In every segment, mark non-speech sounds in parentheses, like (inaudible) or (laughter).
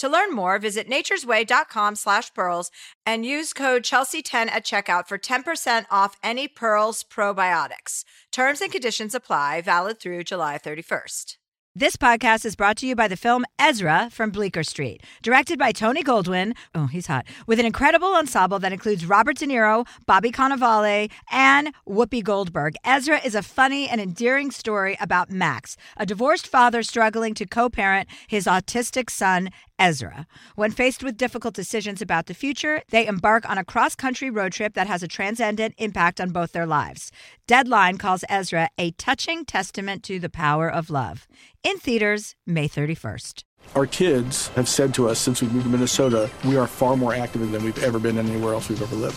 To learn more, visit naturesway.com slash pearls and use code Chelsea10 at checkout for 10% off any Pearls probiotics. Terms and conditions apply, valid through July 31st. This podcast is brought to you by the film Ezra from Bleecker Street, directed by Tony Goldwyn. Oh, he's hot. With an incredible ensemble that includes Robert De Niro, Bobby Cannavale, and Whoopi Goldberg. Ezra is a funny and endearing story about Max, a divorced father struggling to co parent his autistic son, Ezra. When faced with difficult decisions about the future, they embark on a cross country road trip that has a transcendent impact on both their lives. Deadline calls Ezra a touching testament to the power of love. In theaters, May 31st. Our kids have said to us since we moved to Minnesota, we are far more active than we've ever been anywhere else we've ever lived.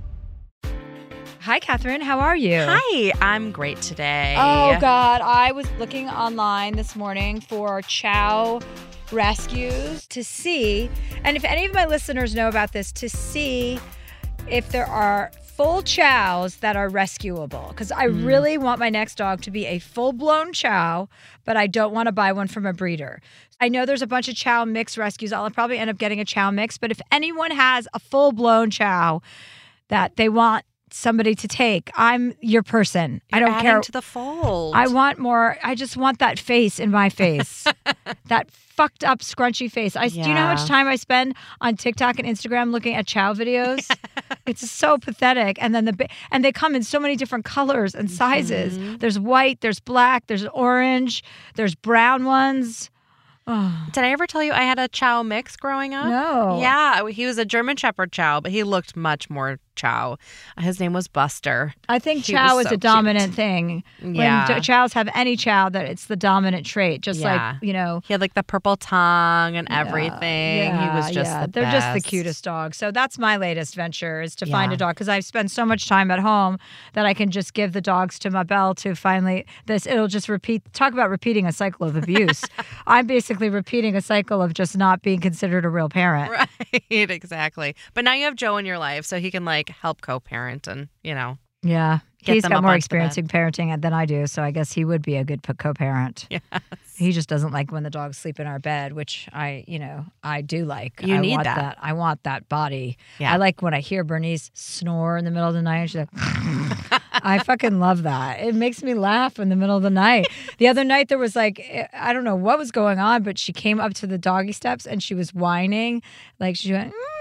Hi, Catherine. How are you? Hi, I'm great today. Oh, God. I was looking online this morning for chow rescues to see, and if any of my listeners know about this, to see if there are full chows that are rescuable. Because I Hmm. really want my next dog to be a full blown chow, but I don't want to buy one from a breeder. I know there's a bunch of chow mix rescues. I'll probably end up getting a chow mix, but if anyone has a full blown chow that they want somebody to take, I'm your person. I You're don't adding care. to the fold. I want more. I just want that face in my face. (laughs) that fucked up scrunchy face. I do you know how much time I spend on TikTok and Instagram looking at chow videos? (laughs) it's so pathetic. And then the and they come in so many different colors and sizes. Mm-hmm. There's white, there's black, there's orange, there's brown ones. Oh, Did I ever tell you I had a chow mix growing up? No. Yeah, he was a German Shepherd chow, but he looked much more chow. His name was Buster. I think He chow is so a dominant cute. thing. Yeah. When chows have any chow, that it's the dominant trait. Just Yeah. like you know, He had like the purple tongue and everything. he was just yeah. the They're just the cutest dog. So that's my latest venture is to find a dog because I spend so much time at home that I can just give the dogs to my bell to finally this. It'll just repeat. Talk about repeating a cycle of abuse. (laughs) I'm basically repeating a cycle of just not being considered a real parent. Right, (laughs) exactly. But now you have Joe in your life, so he can like help co-parent and you know. Yeah. He's got more experience in parenting than I do, so I guess he would be a good co-parent. Yes. He just doesn't like when the dogs sleep in our bed, which I, you know, I do like. You I need want that. I want that body. Yeah. I like when I hear Bernice snore in the middle of the night. And she's like, (laughs) I fucking love that. It makes me laugh in the middle of the night. The other night there was like, eh, I don't know what was going on, but she came up to the doggy steps and she was whining, like she went. "Mm,"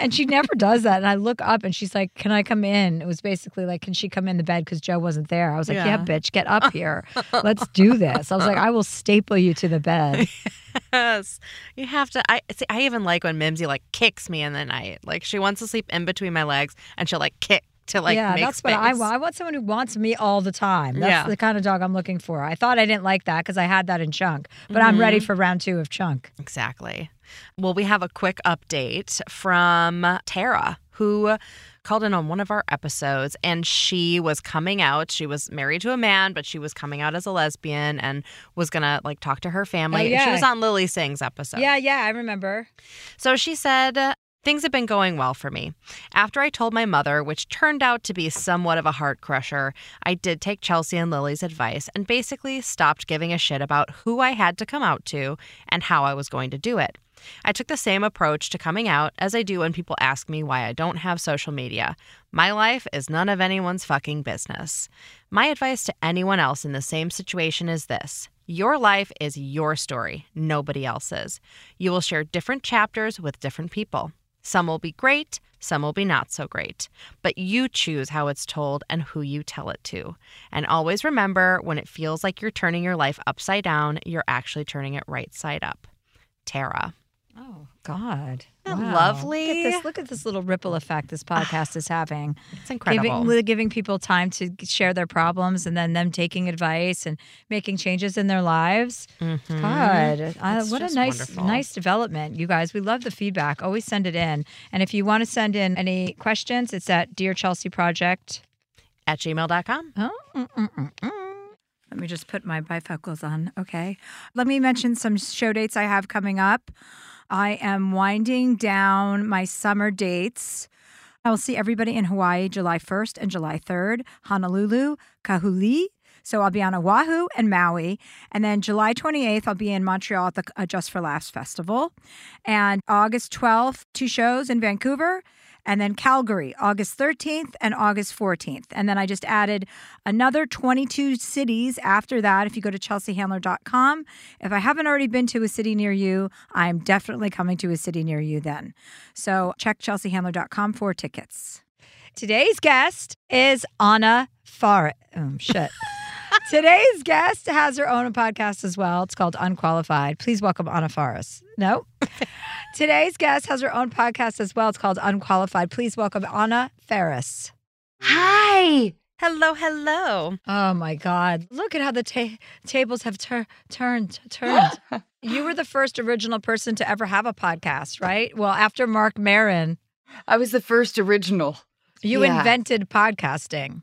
And she never does that. And I look up and she's like, Can I come in? It was basically like, Can she come in the bed? Because Joe wasn't there. I was like, yeah. Yeah. bitch, get up here. (laughs) Let's do this. I was like, I will staple you to the bed. Yes, you have to. I see. I even like when Mimsy like kicks me in the night. Like she wants to sleep in between my legs, and she'll like kick to like yeah, make that's space. what I want. I want someone who wants me all the time. That's Yeah. the kind of dog I'm looking for. I thought I didn't like that because I had that in Chunk, but I'm ready Mm-hmm. for round two of Chunk. Exactly. Well, we have a quick update from Tara, who called in on one of our episodes and she was coming out. She was married to a man, but she was coming out as a lesbian and was going to like talk to her family. Oh, And She was on Lilly Singh's episode. Yeah, yeah, I remember. So she said, Things have been going well for me. After I told my mother, which turned out to be somewhat of a heart crusher, I did take Chelsea and Lily's advice and basically stopped giving a shit about who I had to come out to and how I was going to do it. I took the same approach to coming out as I do when people ask me why I don't have social media. My life is none of anyone's fucking business. My advice to anyone else in the same situation is this your life is your story, nobody else's. You will share different chapters with different people. Some will be great, some will be not so great. But you choose how it's told and who you tell it to. And always remember when it feels like you're turning your life upside down, you're actually turning it right side up. Tara. Oh God, Isn't Wow. lovely? Look at this, look at this little ripple effect this podcast is having. (sighs) It's incredible. Giving, giving people time to share their problems and then them taking advice and making changes in their lives. Mhm. God, uh, what a nice, wonderful. nice development, you guys. We love the feedback. Always send it in. And if you want to send in any questions, it's at Dear Chelsea Project. At gmail.com. Oh, mm, mm, mm, mm. Let me just put my bifocals on. Okay. Let me mention some show dates I have coming up. I am winding down my summer dates. I will see everybody in Hawaii July 1st and July 3rd, Honolulu, Kahului. So I'll be on Oahu and Maui. And then July 28th, I'll be in Montreal at the uh, Just for Laughs Festival. And August 12th, two shows in Vancouver. And then Calgary, August 13th and August 14th. And then I just added another 22 cities after that. If you go to chelseahandler.com, if I haven't already been to a city near you, I'm definitely coming to a city near you then. So check chelseahandler.com for tickets. Today's guest is Anna Far. Oh, shit. (laughs) Today's guest has her own podcast as well. It's called Unqualified. Please welcome Anna Faris. No. (laughs) Today's guest has her own podcast as well. It's called Unqualified. Please welcome Anna Faris. Hi. Hello, hello. Oh my God. Look at how the ta- tables have tur- turned, turned. (laughs) you were the first original person to ever have a podcast, right? Well, after Marc Maron, I was the first original. you Yeah. invented podcasting.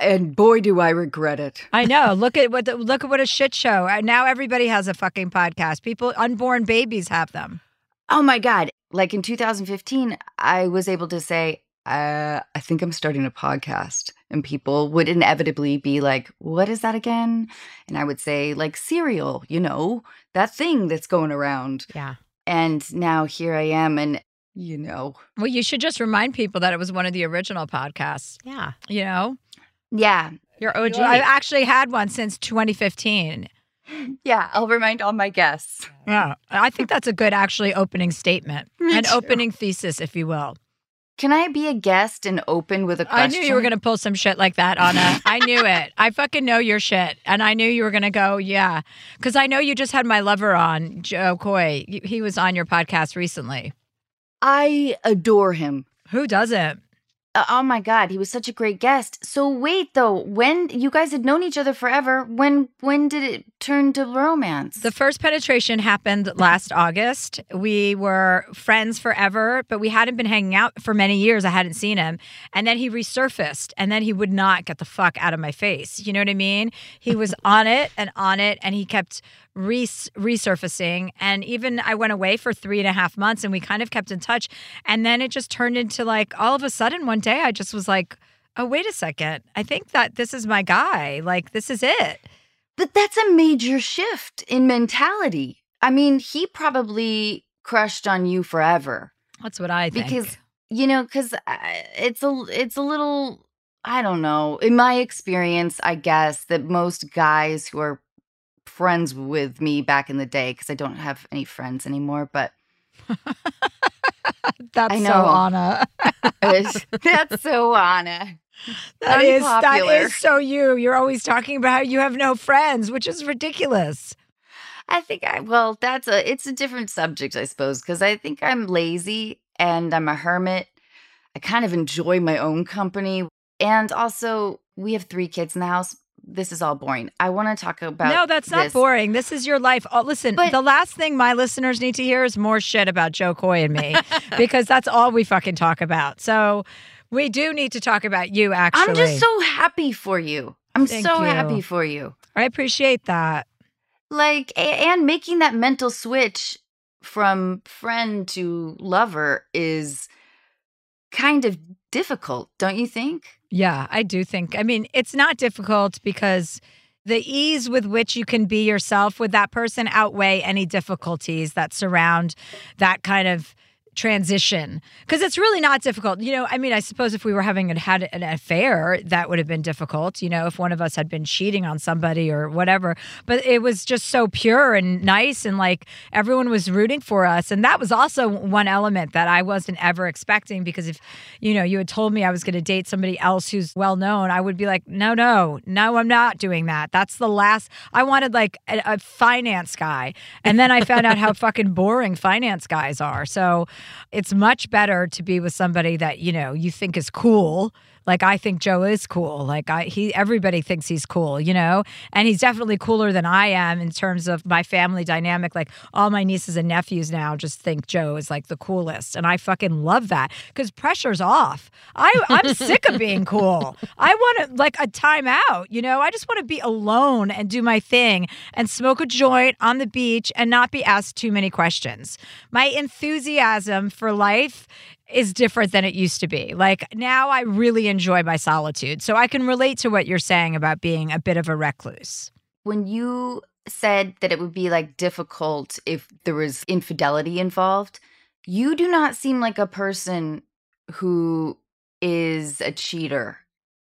And boy, do I regret it. I know. Look at what the, look at what a shit show. Uh, Now everybody has a fucking podcast. People, unborn babies have them. Oh my God. Like in 2015, I was able to say, uh, I think I'm starting a podcast. And people would inevitably be like, What is that again? And I would say, like, Serial, you know, that thing that's going around. Yeah. And now here I am. And, you know, Well, you should just remind people that it was one of the original podcasts. Yeah. You know, yeah. You're OG. I've actually had one since 2015. (gasps) Yeah. I'll remind all my guests. Yeah, I think that's a good actually opening statement, (laughs) Me an too. opening thesis, if you will. Can I be a guest and open with a I question? I knew you were going to pull some shit like that, Anna. (laughs) I knew it. I fucking know your shit. And I knew you were going to go, yeah. Because I know you just had my lover on, Jo Koy. He was on your podcast recently. I adore him. Who doesn't? Uh, oh my god, he was such a great guest. So wait though, when you guys had known each other forever, when when did it turn to romance? The first penetration happened last August. We were friends forever, but we hadn't been hanging out for many years. I hadn't seen him. And then he resurfaced and then he would not get the fuck out of my face. You know what I mean? He was (laughs) on it and on it and he kept res- resurfacing. And even I went away for three and a half months and we kind of kept in touch. And then it just turned into like all of a sudden one day I just was like, oh, wait a second. I think that this is my guy. Like, this is it. but that's a major shift in mentality. I mean, he probably crushed on you forever That's what I think. because you know, because uh, it's a it's a little. I don't know. In my experience, I guess that most guys who are friends with me back in the day, because I don't have any friends anymore, but (laughs) That's I so know. Anna. (laughs) (laughs) that's so Anna. That is that is so you. You're always talking about how you have no friends, which is ridiculous. I think I well, that's a it's a different subject, I suppose, because I think I'm lazy and I'm a hermit. I kind of enjoy my own company. And also, we have three kids in the house. This is all boring. I want to talk about no, that's not this. boring. This is your life. Oh, listen, But- the last thing my listeners need to hear is more shit about Jo Koy and me (laughs) because that's all we fucking talk about. So we do need to talk about you, actually. I'm just so happy for you. I'm Thank so you. happy for you. I appreciate that. Like, and making that mental switch from friend to lover is kind of difficult, don't you think? Yeah, I do think. I mean, it's not difficult because the ease with which you can be yourself with that person outweigh any difficulties that surround that kind of transition because it's really not difficult. You know i mean i suppose if we were having an, had an affair that would have been difficult you know if one of us had been cheating on somebody or whatever. But it was just so pure and nice and like everyone was rooting for us. And that was also one element that i wasn't ever expecting because if you know you had told me i was going to date somebody else who's well known i would be like no no no i'm not doing that. That's the last i wanted like a, a finance guy. And then i found out how (laughs) fucking boring finance guys are. So it's much better to be with somebody that you know you think is cool like i think joe is cool. Like i he everybody thinks he's cool you know? And he's definitely cooler than i am in terms of my family dynamic. Like all my nieces and nephews now just think joe is like the coolest. And i fucking love that because pressure's off. I i'm sick of being (laughs) cool. I want to like a timeout you know? I just want to be alone and do my thing and smoke a joint on the beach and not be asked too many questions. My enthusiasm for life is different than it used to be. Like now I really enjoy my solitude. So I can relate to what you're saying about being a bit of a recluse. When you said that it would be like difficult if there was infidelity involved, you do not seem like a person who is a cheater.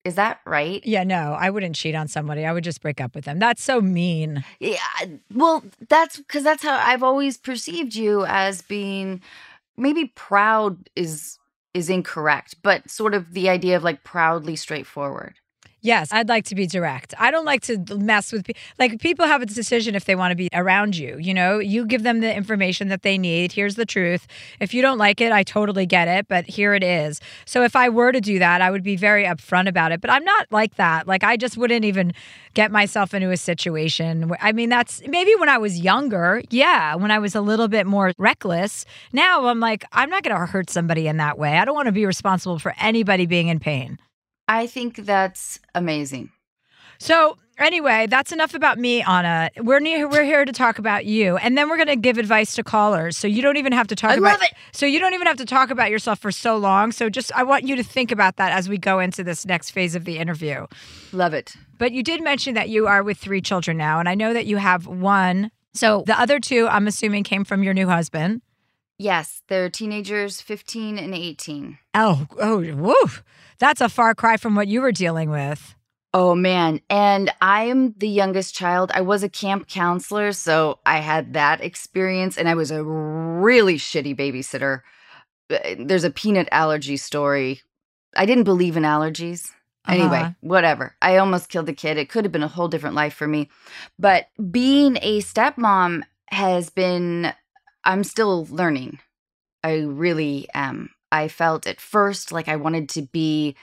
Is that right? Yeah, no, I wouldn't cheat on somebody. I would just break up with them. That's so mean. Yeah. Well, that's because that's how I've always perceived you as being maybe proud is is incorrect, but sort of the idea of like proudly straightforward. Yes, I'd like to be direct. I don't like to mess with people. Like people have a decision if they want to be around you. You know, you give them the information that they need. Here's the truth. If you don't like it, I totally get it, but here it is. So if I were to do that, I would be very upfront about it. But I'm not like that. Like I just wouldn't even get myself into a situation. where- I mean, that's maybe when I was younger. Yeah, when I was a little bit more reckless. Now I'm like, I'm not going to hurt somebody in that way. I don't want to be responsible for anybody being in pain. I think that's amazing. So anyway, that's enough about me, Anna. We're near, we're here to talk about you, and then we're going to give advice to callers. So you don't even have to talk I about love it. So you don't even have to talk about yourself for so long. So just I want you to think about that as we go into this next phase of the interview. Love it. But you did mention that you are with three children now, and I know that you have one. So the other two, I'm assuming, came from your new husband. Yes, they're teenagers, 15 and 18. Oh, oh, woo! That's a far cry from what you were dealing with. Oh man. And I'm the youngest child. I was a camp counselor, so I had that experience, and I was a really shitty babysitter. Uh, There's a peanut allergy story. I didn't believe in allergies. Anyway, Uh-huh. whatever. I almost killed a kid. It could have been a whole different life for me. But being a stepmom has been, I'm still learning. I really am. I felt at first like I wanted to be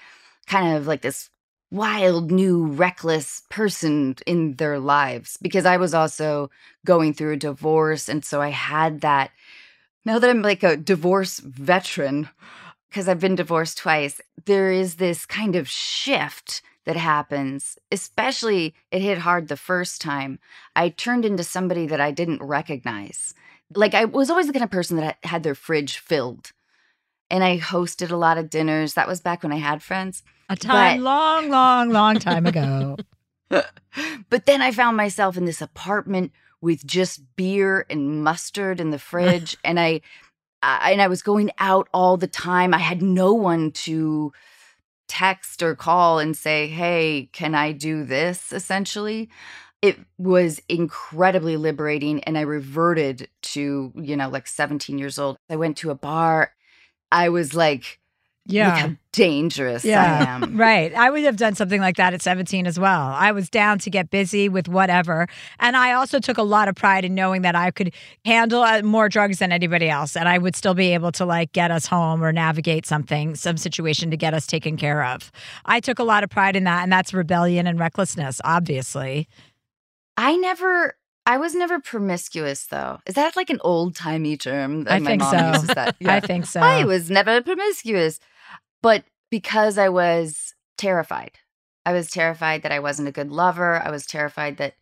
kind of like this wild, new, reckless person in their lives because I was also going through a divorce. And so I had that. Now that I'm like a divorce veteran, because I've been divorced twice, there is this kind of shift that happens, especially it hit hard the first time. I turned into somebody that I didn't recognize. Like I was always the kind of person that had their fridge filled. And I hosted a lot of dinners. That was back when I had friends. A time But- long, long, long time ago. (laughs) but then I found myself in this apartment with just beer and mustard in the fridge, (laughs) and I, I and I was going out all the time. I had no one to text or call and say, "Hey, can I do this?" Essentially, it was incredibly liberating, and I reverted to you know like 17 years old. I went to a bar. I was like Yeah. Look how dangerous I Yeah. am. (laughs) Right. I would have done something like that at 17 as well. I was down to get busy with whatever. And I also took a lot of pride in knowing that I could handle uh, more drugs than anybody else. And I would still be able to like get us home or navigate something, some situation to get us taken care of. I took a lot of pride in that. And that's rebellion and recklessness, obviously. I never. I was never promiscuous though. Is that like an old timey term? that I my think mom so. uses that. (laughs) I think so. I was never promiscuous. But because I was terrified, I was terrified that I wasn't a good lover. I was terrified that,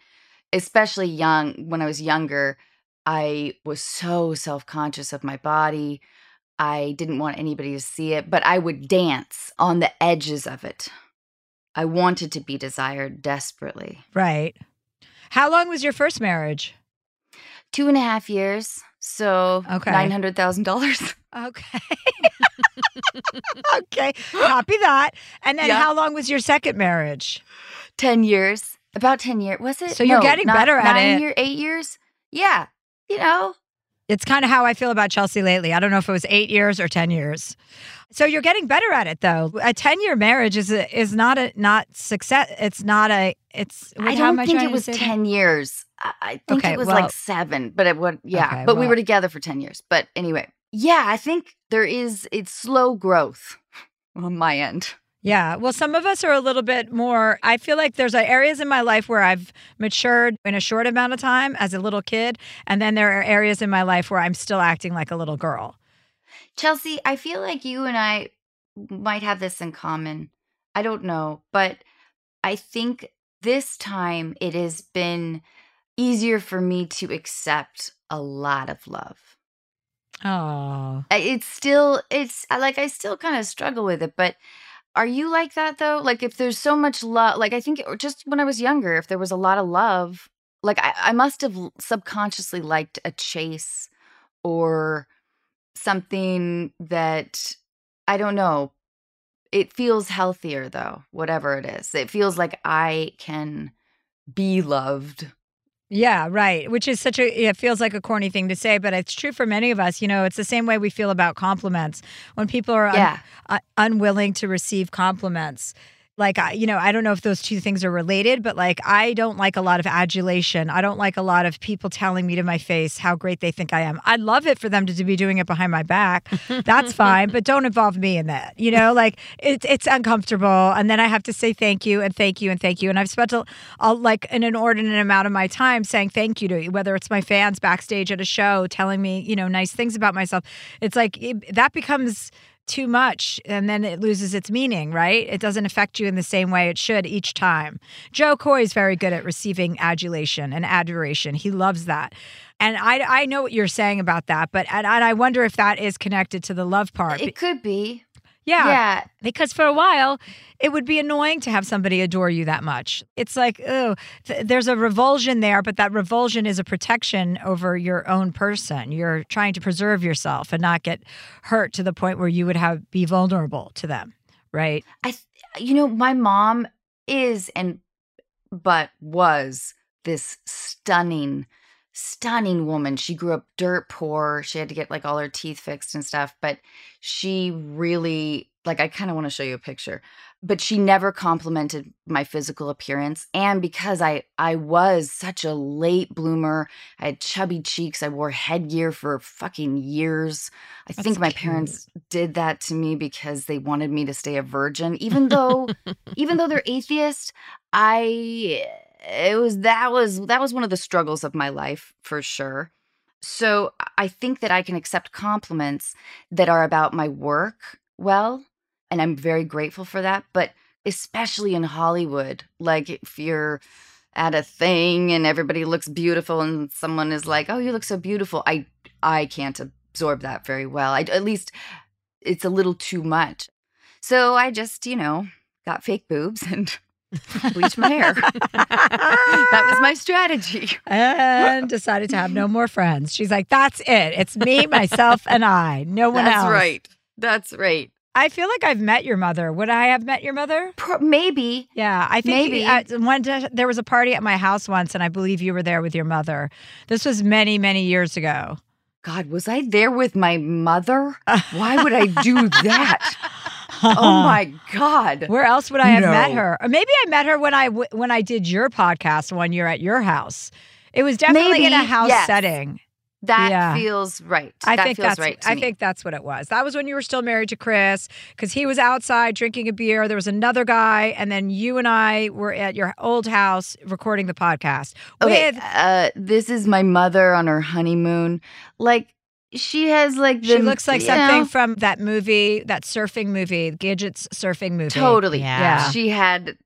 especially young, when I was younger, I was so self conscious of my body. I didn't want anybody to see it, but I would dance on the edges of it. I wanted to be desired desperately. Right. How long was your first marriage? Two and a half years. So Okay. $900,000. (laughs) Okay. okay. Copy that. And then Yeah. how long was your second marriage? 10 years. About 10 years. Was it? So you're getting not- better at nine it. Year, eight years? Yeah. You know, It's kind of how I feel about Chelsea lately. I don't know if it was eight years or 10 years. So you're getting better at it though. A 10 year marriage is a, is not a not success. It's not a it's i'm don't think it was say that? 10 years. I, I think Okay, it was well- like seven, but it would, yeah. Okay, but we were together for 10 years. But anyway, yeah, I think there is, it's slow growth (laughs) on my end. Yeah. Well, some of us are a little bit more. I feel like there's areas in my life where I've matured in a short amount of time as a little kid. And then there are areas in my life where I'm still acting like a little girl. Chelsea, I feel like you and I might have this in common. I don't know, but I think this time it has been easier for me to accept a lot of love. Oh. It's still, it's like I still kind of struggle with it, but are you like that though? Like if there's so much love, like I think it- just when I was younger, if there was a lot of love, like I, I must have subconsciously liked a chase or something that I don't know. It feels healthier though, whatever it is. It feels like I can be loved. Yeah, right. Which is such a, it feels like a corny thing to say, but it's true for many of us. You know, it's the same way we feel about compliments. When people are un- uh, unwilling to receive compliments, like, I, you know, I don't know if those two things are related, but like, I don't like a lot of adulation. I don't like a lot of people telling me to my face how great they think I am. I'd love it for them to, to be doing it behind my back. That's (laughs) fine, but don't involve me in that. You know, like, it's it's uncomfortable. And then I have to say thank you and thank you and thank you. And I've spent a, a, like an inordinate amount of my time saying thank you to you, whether it's my fans backstage at a show telling me, you know, nice things about myself. It's like it, that becomes too much and then it loses its meaning, right? It doesn't affect you in the same way it should each time. Jo Koy is very good at receiving adulation and adoration. He loves that. And I, I know what you're saying about that, but and, and I wonder if that is connected to the love part. It could be. Yeah, Yeah. because for a while it would be annoying to have somebody adore you that much. It's like, oh, th- there's a revulsion there, but that revulsion is a protection over your own person. You're trying to preserve yourself and not get hurt to the point where you would have be vulnerable to them, right? I, th- you know, my mom is and but was this stunning, stunning woman. She grew up dirt poor. She had to get like all her teeth fixed and stuff, but she really like I kind of want to show you a picture. But she never complimented my physical appearance and because I I was such a late bloomer, I had chubby cheeks, I wore headgear for fucking years. I That's think my cute. parents did that to me because they wanted me to stay a virgin even though even though they're atheist i it was that was that was one of the struggles of my life for sure. So i think that i can accept compliments that are about my work well and i'm very grateful for that but especially in hollywood like if you're at a thing and everybody looks beautiful and someone is like oh you look so beautiful i i can't absorb that very well. I, at least it's a little too much. So i just you know got fake boobs (laughs) and bleached my hair (laughs) that was my strategy and decided to have no more friends. She's like, that's it. It's me, myself, and I. No one that's else. That's right that's right I feel like I've met your mother. Would I have met your mother? Maybe Yeah, I think Maybe. At, one day, there was a party at my house once, and I believe you were there with your mother. This was many, many years ago. god was i there with my mother why would i do (laughs) that oh (laughs) my god. Where else would I have No. met her? Or maybe I met her when I w- when I did your podcast one year at your house. It was definitely in a house yes. setting. That Yeah. feels right. I that think feels that's right to I me. think that's what it was. That was when you were still married to Chris because he was outside drinking a beer. There was another guy, and then you and I were at your old house recording the podcast Okay, with. uh, this is my mother on her honeymoon. Like she has like the She looks like something know, from that movie, that surfing movie, Gidget's surfing movie. totally. Yeah. Yeah. She had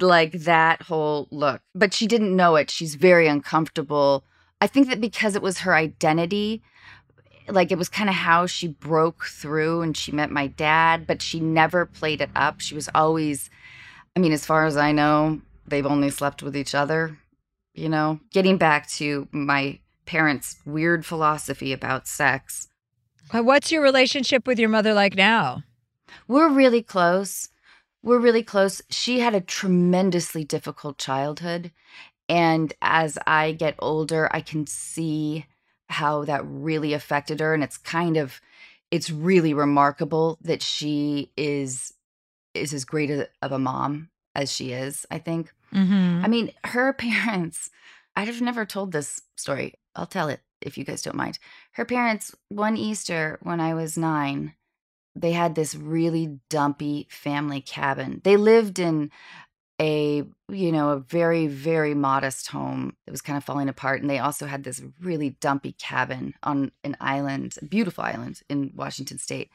like that whole look, but she didn't know it. She's very uncomfortable. I think that because it was her identity, like it was kind of how she broke through and she met my dad, but she never played it up. She was always, I mean, as far as I know, they've only slept with each other. You know, getting back to my parents' weird philosophy about sex, What's your relationship with your mother like now? we're really close. We're really close. She had a tremendously difficult childhood. And as I get older, I can see how that really affected her. And it's kind of, it's really remarkable that she is is as great a- of a mom as she is, I think. Mm-hmm. I mean, her (laughs) parents, I've never told this story. I'll tell it if you guys don't mind. Her parents, one Easter when I was nine, they had this really dumpy family cabin. They lived in a, you know, a very, very modest home that was kind of falling apart. And they also had this really dumpy cabin on an island, a beautiful island in Washington state.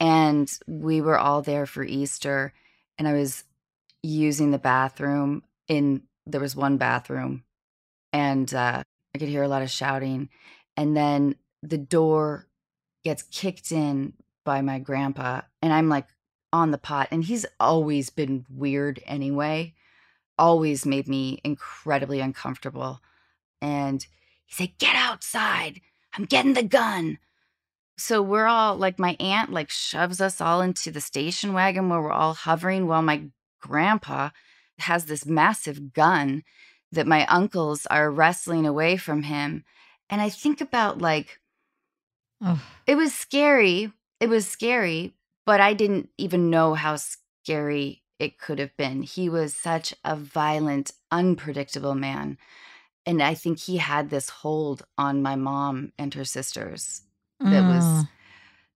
And we were all there for Easter. And I was using the bathroom in there was one bathroom and uh, i could hear a lot of shouting and then the door gets kicked in by my grandpa and i'm like on the pot and he's always been weird anyway always made me incredibly uncomfortable and he said get outside! I'm getting the gun! So we're all like my aunt like shoves us all into the station wagon where we're all hovering while my grandpa has this massive gun that my uncles are wrestling away from him. And I think about like, Oh. it was scary. It was scary, but I didn't even know how scary it could have been. He was such a violent, unpredictable man. And I think he had this hold on my mom and her sisters that was Mm.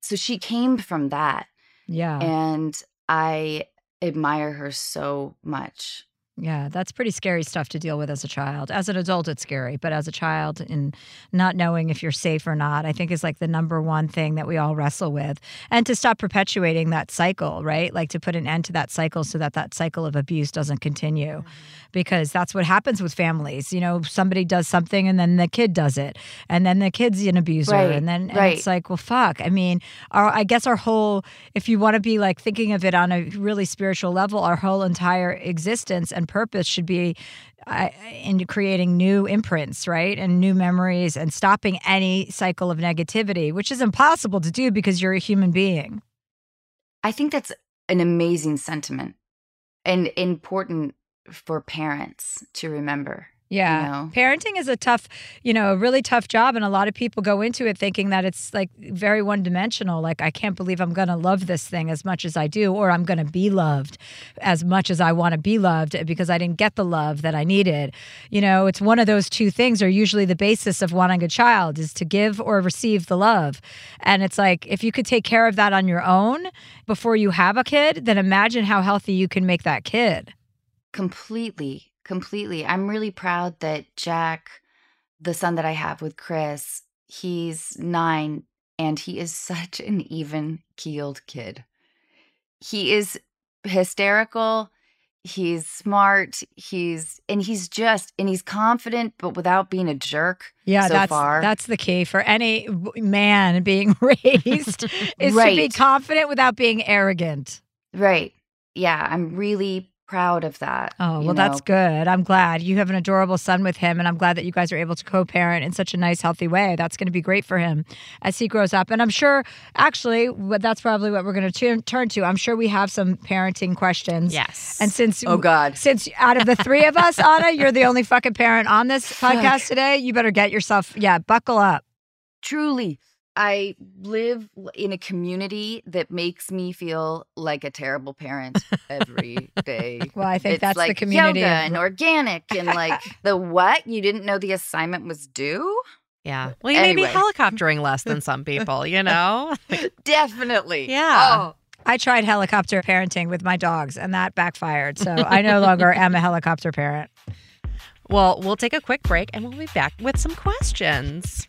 so she came from that. Yeah. And I admire her so much. Yeah, that's pretty scary stuff to deal with as a child. As an adult, it's scary, but as a child, and not knowing if you're safe or not, I think is like the number one thing that we all wrestle with. And to stop perpetuating that cycle, right? Like to put an end to that cycle so that that cycle of abuse doesn't continue. Mm-hmm. Because that's what happens with families. You know, somebody does something and then the kid does it. And then the kid's an abuser. Right, And then and right. it's like, well, fuck. I mean, our, I guess our whole, if you want to be like thinking of it on a really spiritual level, our whole entire existence and purpose should be uh, in creating new imprints, right? And new memories and stopping any cycle of negativity, which is impossible to do because you're a human being. I think that's an amazing sentiment and important for parents to remember. Yeah. You know? Parenting is a tough, you know, a really tough job. And a lot of people go into it thinking that it's like very one dimensional. Like, I can't believe I'm going to love this thing as much as I do, or I'm going to be loved as much as I want to be loved because I didn't get the love that I needed. You know, it's one of those two things are usually the basis of wanting a child is to give or receive the love. And it's like, if you could take care of that on your own before you have a kid, then imagine how healthy you can make that kid. Completely, completely. I'm really proud that Jack, the son that I have with Chris, he's nine and he is (laughs) such an even keeled kid. He is hysterical. He's smart. He's and he's just and he's confident, but without being a jerk. Yeah, so that's far. that's the key for any man being (laughs) raised (laughs) is to be confident without being arrogant. right. Yeah, I'm really proud of that. Oh, you well, that's good. I'm glad you have an adorable son with him, and I'm glad that you guys are able to co-parent in such a nice, healthy way. That's going to be great for him as he grows up. And I'm sure, actually, that's probably what we're going to turn to. I'm sure we have some parenting questions. Yes. And since Oh God. since out of the three of us, Anna, you're the only fucking parent on this podcast today, you better get yourself, yeah, buckle up. Truly. I live in a community that makes me feel like a terrible parent every day. Well, I think it's that's like the community. yoga and organic and like (laughs) the what? You didn't know the assignment was due? Yeah. Well, you may be helicoptering less than some people, you know? (laughs) Definitely. Yeah. Oh, I tried helicopter parenting with my dogs, and that backfired. So I no longer am a helicopter parent. (laughs) Well, we'll take a quick break and we'll be back with some questions.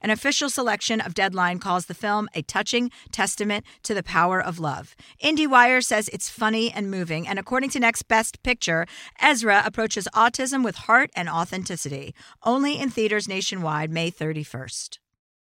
An official selection of Deadline calls the film a touching testament to the power of love. IndieWire says it's funny and moving, and according to Next Best Picture, Ezra approaches autism with heart and authenticity. Only in theaters nationwide, May 31st.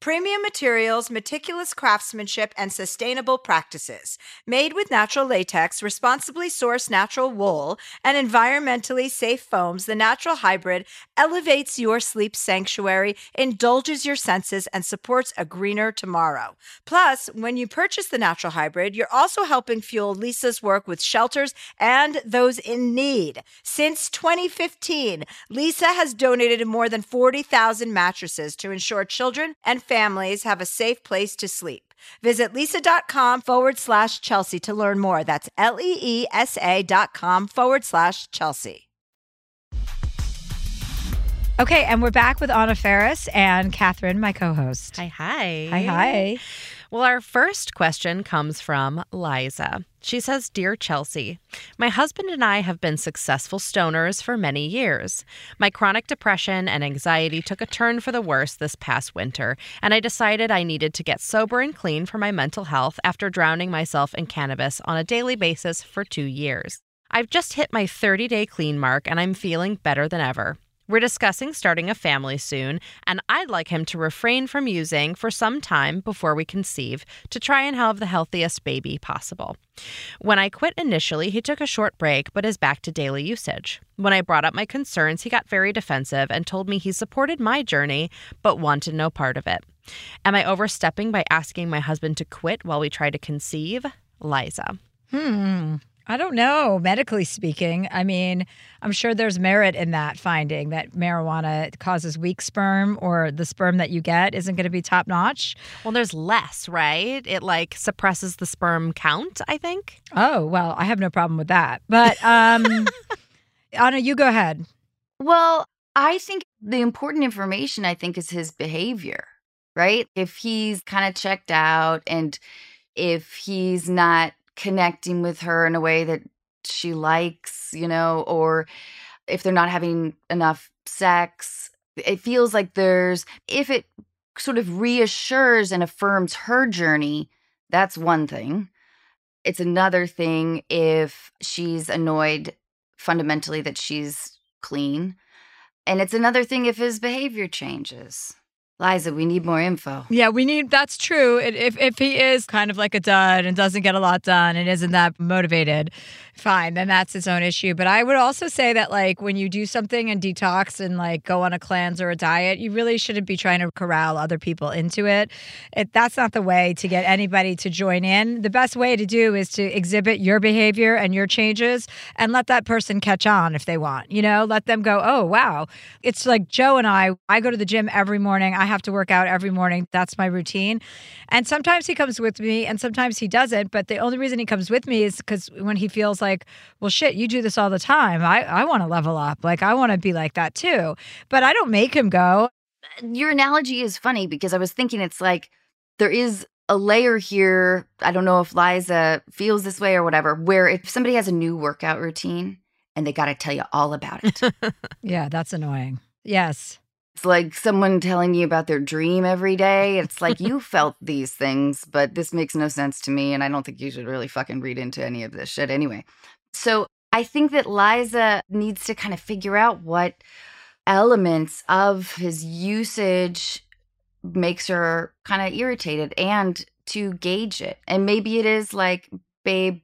premium materials, meticulous craftsmanship, and sustainable practices. Made with natural latex, responsibly sourced natural wool, and environmentally safe foams, the Natural Hybrid elevates your sleep sanctuary, indulges your senses, and supports a greener tomorrow. Plus, when you purchase the Natural Hybrid, you're also helping fuel Leesa's work with shelters and those in need. Since 2015, Lisa has donated more than 40,000 mattresses to ensure children and families have a safe place to sleep. Visit leesa.com forward slash Chelsea to learn more. That's L E E S A dot com forward slash Chelsea. Okay, and we're back with Anna Faris and Catherine, my co host. Hi, hi. Hi, hi. Well, our first question comes from Liza. She says, Dear Chelsea, my husband and I have been successful stoners for many years. My chronic depression and anxiety took a turn for the worse this past winter, and I decided I needed to get sober and clean for my mental health after drowning myself in cannabis on a daily basis for two years. I've just hit my 30 day clean mark, and I'm feeling better than ever. We're discussing starting a family soon, and I'd like him to refrain from using for some time before we conceive to try and have the healthiest baby possible. When I quit initially, he took a short break but is back to daily usage. When I brought up my concerns, he got very defensive and told me he supported my journey but wanted no part of it. Am I overstepping by asking my husband to quit while we try to conceive? Liza. Hmm. I don't know, medically speaking. I mean, I'm sure there's merit in that finding that marijuana causes weak sperm or the sperm that you get isn't going to be top notch. Well, there's less, right? It like suppresses the sperm count, I think. Oh, well, I have no problem with that. But um (laughs) Anna, you go ahead. Well, I think the important information I think is his behavior, right? If he's kind of checked out and if he's not connecting with her in a way that she likes, you know, or if they're not having enough sex. It feels like there's, if it sort of reassures and affirms her journey, that's one thing. It's another thing if she's annoyed fundamentally that she's clean. And it's another thing if his behavior changes. Liza, we need more info. Yeah, we need. That's true. If if he is kind of like a dud and doesn't get a lot done and isn't that motivated, fine, then that's his own issue. But I would also say that like when you do something and detox and like go on a cleanse or a diet, you really shouldn't be trying to corral other people into it. it that's not the way to get anybody to join in. The best way to do is to exhibit your behavior and your changes and let that person catch on if they want. You know, let them go, oh wow, it's like Jo and I. I go to the gym every morning. I have to work out every morning. That's my routine. And sometimes he comes with me and sometimes he doesn't. But the only reason he comes with me is because when he feels like, well, shit, you do this all the time. I, I want to level up. Like, I want to be like that too. But I don't make him go. Your analogy is funny because I was thinking it's like there is a layer here. I don't know if Liza feels this way or whatever, where if somebody has a new workout routine and they got to tell you all about it. (laughs) yeah, that's annoying. Yes. It's like someone telling you about their dream every day. It's like (laughs) you felt these things, but this makes no sense to me. And I don't think you should really fucking read into any of this shit anyway. So I think that Liza needs to kind of figure out what elements of his usage makes her kind of irritated and to gauge it. And maybe it is like, babe,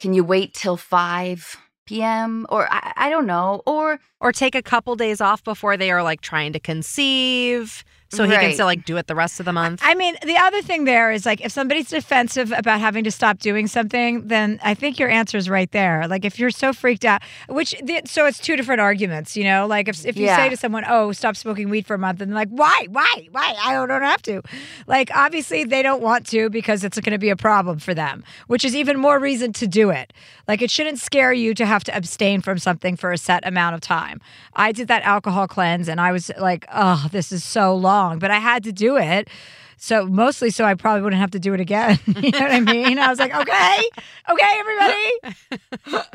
can you wait till 5 p.m. or I, I don't know, or or take a couple days off before they are like trying to conceive so he can still like do it the rest of the month. I mean, the other thing there is like if somebody's defensive about having to stop doing something, then I think your answer is right there. Like if you're so freaked out, which the, so it's two different arguments, you know. Like if if you say to someone, "Oh, stop smoking weed for a month," and like, "Why? Why? Why? I don't, don't have to." Like obviously they don't want to because it's going to be a problem for them, which is even more reason to do it. Like it shouldn't scare you to have to abstain from something for a set amount of time. I did that alcohol cleanse and I was like, "Oh, this is so long," but I had to do it. So mostly so I probably wouldn't have to do it again. (laughs) you know what I mean? I was like, okay, okay, everybody.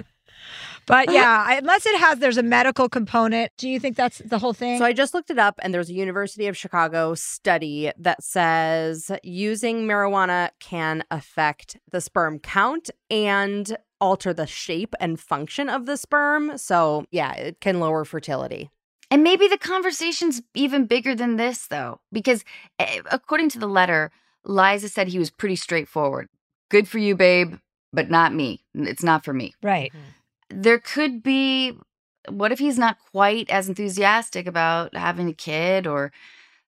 but yeah, unless it has, there's a medical component. Do you think that's the whole thing? So I just looked it up, and there's a University of Chicago study that says using marijuana can affect the sperm count and alter the shape and function of the sperm. So yeah, it can lower fertility. And maybe the conversation's even bigger than this, though, because eh, according to the letter, Liza said he was pretty straightforward. Good for you, babe, but not me. It's not for me. right. There could be, what if he's not quite as enthusiastic about having a kid? Or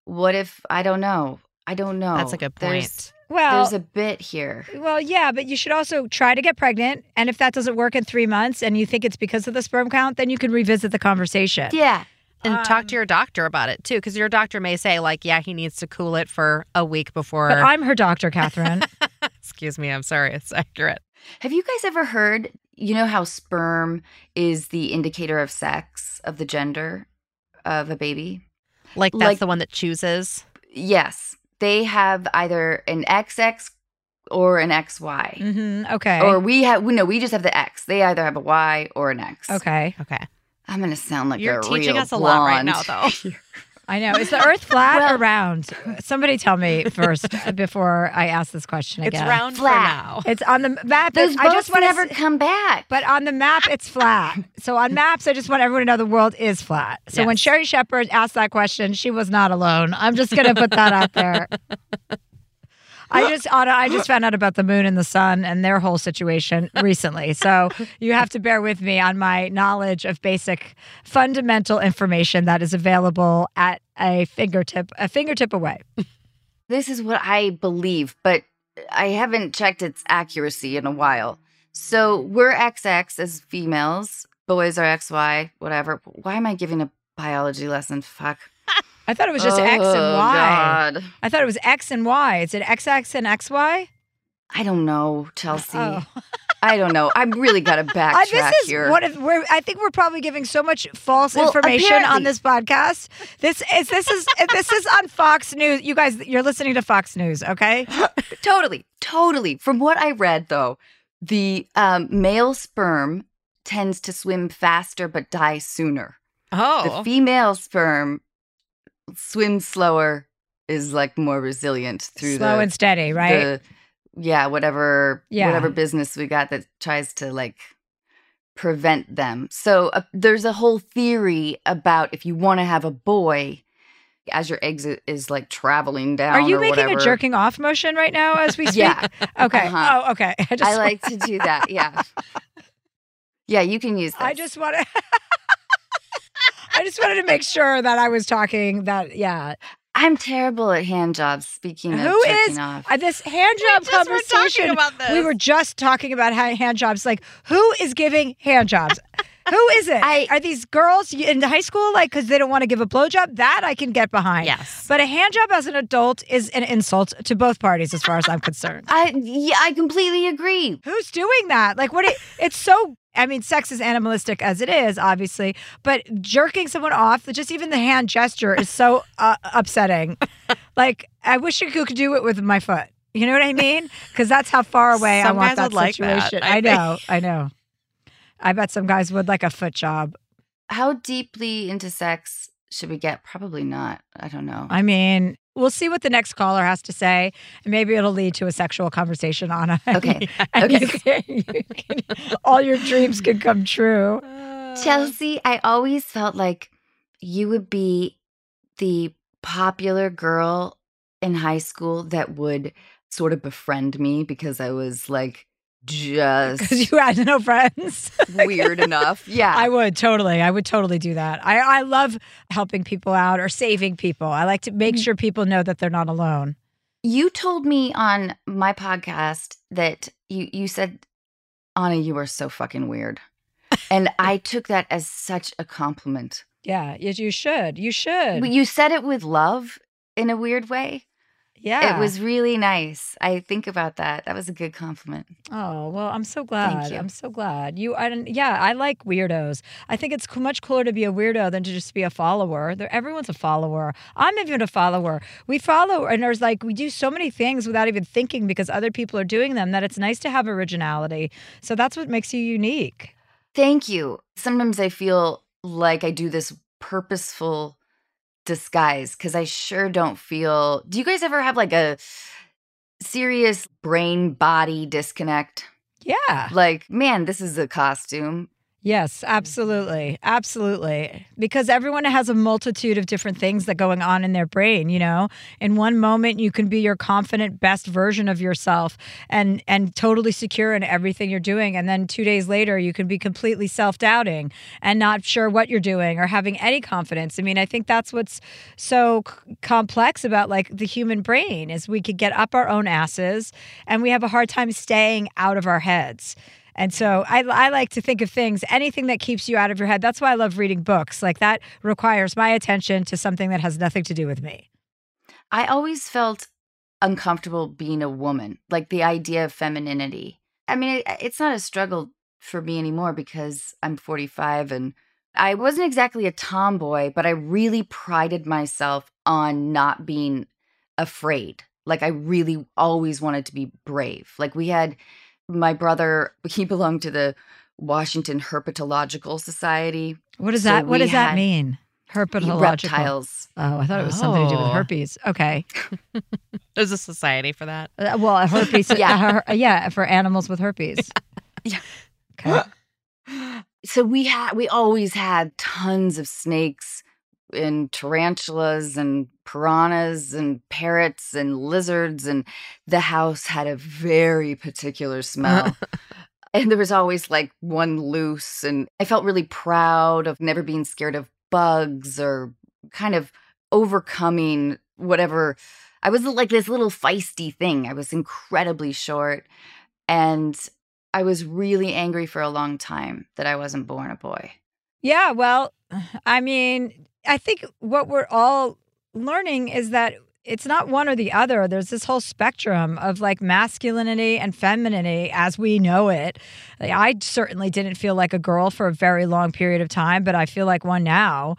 what if, I don't know. I don't know. That's like a good There's- point. Well, There's a bit here. Well, yeah, but you should also try to get pregnant. And if that doesn't work in three months and you think it's because of the sperm count, then you can revisit the conversation. Yeah. And talk um, to your doctor about it too, because your doctor may say, like, yeah, he needs to cool it for a week before. But I'm her doctor, Catherine. (laughs) Excuse me, I'm sorry, it's accurate. Have you guys ever heard, you know, how sperm is the indicator of sex, of the gender of a baby? Like, that's Like- the one that chooses. Yes. They have either an XX or an XY. Mm-hmm. Okay. Or we have no, we just have the X. They either have a Y or an X. okay. Okay. I'm gonna sound like You're a teaching real us a lot right now, though. (laughs) I know. Is the Earth flat Well- or round? Somebody tell me (laughs) first before I ask this question again. It's again. round for now. It's on the map. Those boats I just want never to. come back. But on the map, it's flat. (laughs) So on maps, I just want everyone to know the world is flat. So when Sherri Shepherd asked that question, she was not alone. I'm just going to put that out there. (laughs) I just Anna, I just found out about the moon and the sun and their whole situation (laughs) recently. So you have to bear with me on my knowledge of basic fundamental information that is available at a fingertip a fingertip away. This is what I believe, but I haven't checked its accuracy in a while. So we're XX as females, boys are XY, whatever. Why am I giving a biology lesson? Fuck. I thought it was just X and Oh, Y. God. I thought it was X and Y. Is it XX and XY? I don't know, Chelsea. Oh. (laughs) I don't know. I'm really got (laughs) to Uh, backtrack this is here. what if we're. I think we're probably giving so much false Well, information on this podcast. This is this is this is on Fox News. You guys, you're listening to Fox News, okay? (laughs) totally, totally. From what I read, though, the um, male sperm tends to swim faster but die sooner. Oh. The female sperm swims slower, is like more resilient through Slow the and steady, right? the- yeah, whatever Yeah. whatever business we got that tries to like prevent them. So uh, there's a whole theory about if you want to have a boy as your exit is like traveling down. Are you making whatever. a jerking off motion right now as we (laughs) speak? Yeah. Okay. Uh-huh. Oh, okay. (laughs) I just I like to do that. Yeah. (laughs) Yeah, you can use this. I just want to. I just wanted to make sure that I was talking that yeah. I'm terrible at hand jobs. Speaking of Who jerking is off. uh, this hand job just were talking conversation? We were just talking about ha- hand jobs. Like, who is giving hand jobs? who is it? I- Are these girls in high school like because they don't want to give a blowjob? That I can get behind. Yes. but a hand job as an adult is an insult to both parties, as far as I'm concerned. I yeah, I completely agree. Who's doing that? Like, what? It, it's so. I mean, sex is animalistic as it is, obviously, but jerking someone off, just even the hand gesture is so (laughs) uh, upsetting. like, I wish you could do it with my foot. You know what I mean? Because that's how far (laughs) away I want guys that would like that, situation. I I know, I know. I bet some guys would like a foot job. How deeply into sex should we get? Probably not. I don't know. I mean, we'll see what the next caller has to say, and maybe it'll lead to a sexual conversation on it. Okay. (laughs) And (laughs) Okay. you can- you can- all your dreams can come true. Chelsea, I always felt like you would be the popular girl in high school that would sort of befriend me because I was like just Because (laughs) you had no friends. (laughs) weird enough. Yeah. I would totally. I would totally do that. I, I love helping people out or saving people. I like to make mm. sure people know that they're not alone. You told me on my podcast that you you said, Anna, you are so fucking weird. And (laughs) I took that as such a compliment. Yeah, you should. You should. You said it with love in a weird way. Yeah. It was really nice. I think about that. That was a good compliment. Oh well, I'm so glad. you. I'm so glad. You, I don't. Yeah, I like weirdos. I think it's much cooler to be a weirdo than to just be a follower. They're, everyone's a follower. I'm even a follower. We follow, and there's like we do so many things without even thinking because other people are doing them. That it's nice to have originality. So that's what makes you unique. Thank you. Sometimes I feel like I do this purposeful disguise because I sure don't feel. Do you guys ever have like a serious brain body disconnect? Yeah. Like, man, this is a costume. Yes, absolutely. Absolutely. Because everyone has a multitude of different things that going on in their brain, you know. In one moment you can be your confident best version of yourself and and totally secure in everything you're doing and then 2 days later you can be completely self-doubting and not sure what you're doing or having any confidence. I mean, I think that's what's so c- complex about like the human brain is we could get up our own asses and we have a hard time staying out of our heads. And so I, I like to think of things, anything that keeps you out of your head. That's why I love reading books. Like that requires my attention to something that has nothing to do with me. I always felt uncomfortable being a woman, like the idea of femininity. I mean, it, it's not a struggle for me anymore because I'm 45 and I wasn't exactly a tomboy, but I really prided myself on not being afraid. Like I really always wanted to be brave. Like we had my brother, he belonged to the Washington Herpetological Society. What does So that? What does that mean? Herpetological Reptiles. Oh, I thought it was something to do with Oh. herpes. Okay. (laughs) There's a society for that. Uh, well, a herpes. (laughs) Yeah. yeah, yeah, for animals with herpes. (laughs) Yeah. Okay. (gasps) So we had we always had tons of snakes and tarantulas and piranhas and parrots and lizards and the house had a very particular smell. (laughs) and there was always like one loose and I felt really proud of never being scared of bugs or kind of overcoming whatever I was like this little feisty thing. I was incredibly short and I was really angry for a long time that I wasn't born a boy. Yeah, well, (sighs) I mean, I think what we're all learning is that it's not one or the other. There's this whole spectrum of like masculinity and femininity as we know it. Like, I certainly didn't feel like a girl for a very long period of time, but I feel like one now.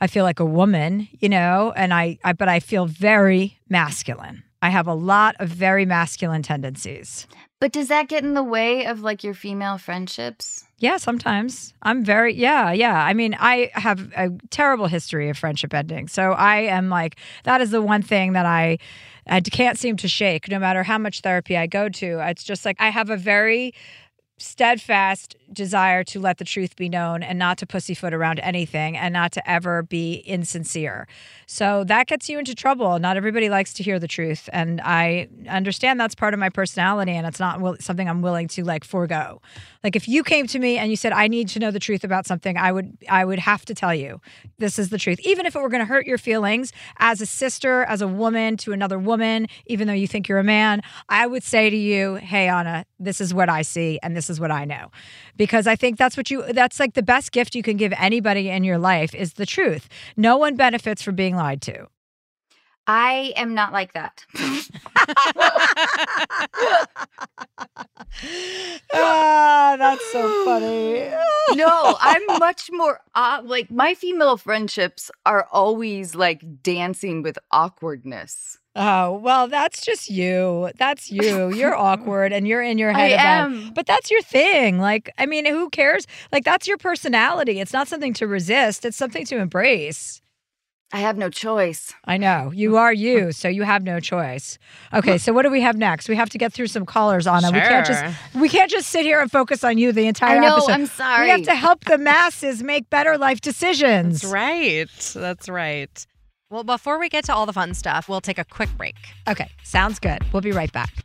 I feel like a woman, you know, and I, I but I feel very masculine. I have a lot of very masculine tendencies. But does that get in the way of like your female friendships? Yeah, sometimes. I'm very, yeah, yeah. I mean, I have a terrible history of friendship ending. So I am like, that is the one thing that I, I can't seem to shake no matter how much therapy I go to. It's just like I have a very steadfast desire to let the truth be known and not to pussyfoot around anything and not to ever be insincere. So that gets you into trouble. Not everybody likes to hear the truth. And I understand that's part of my personality and it's not something I'm willing to like forego. Like if you came to me and you said I need to know the truth about something, I would I would have to tell you this is the truth. Even if it were going to hurt your feelings as a sister, as a woman to another woman, even though you think you're a man, I would say to you, "Hey Anna, this is what I see and this is what I know." Because I think that's what you that's like the best gift you can give anybody in your life is the truth. No one benefits from being lied to. I am not like that. (laughs) ah, that's so funny. no, I'm much more uh, like my female friendships are always like dancing with awkwardness. Oh, well, that's just you. That's you. You're (laughs) awkward and you're in your I head about am. But that's your thing. Like, I mean, who cares? Like that's your personality. It's not something to resist. It's something to embrace. I have no choice. I know. You are you, so you have no choice. Okay, so what do we have next? We have to get through some callers, Anna. We can't just we can't just sit here and focus on you the entire I know, episode. I'm sorry. We have to help the masses make better life decisions. That's right. That's right. Well, before we get to all the fun stuff, we'll take a quick break. Okay, sounds good. We'll be right back.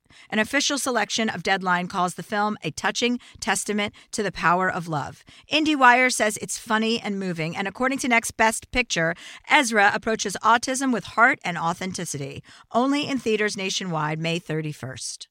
An official selection of Deadline calls the film a touching testament to the power of love. IndieWire says it's funny and moving, and according to Next Best Picture, Ezra approaches autism with heart and authenticity. Only in theaters nationwide, May 31st.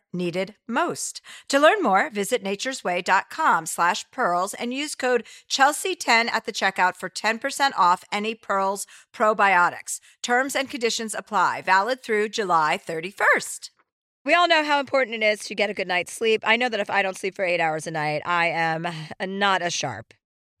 needed most. To learn more, visit naturesway.com slash pearls and use code Chelsea10 at the checkout for 10% off any Pearls probiotics. Terms and conditions apply. Valid through July 31st. We all know how important it is to get a good night's sleep. I know that if I don't sleep for eight hours a night, I am not as sharp.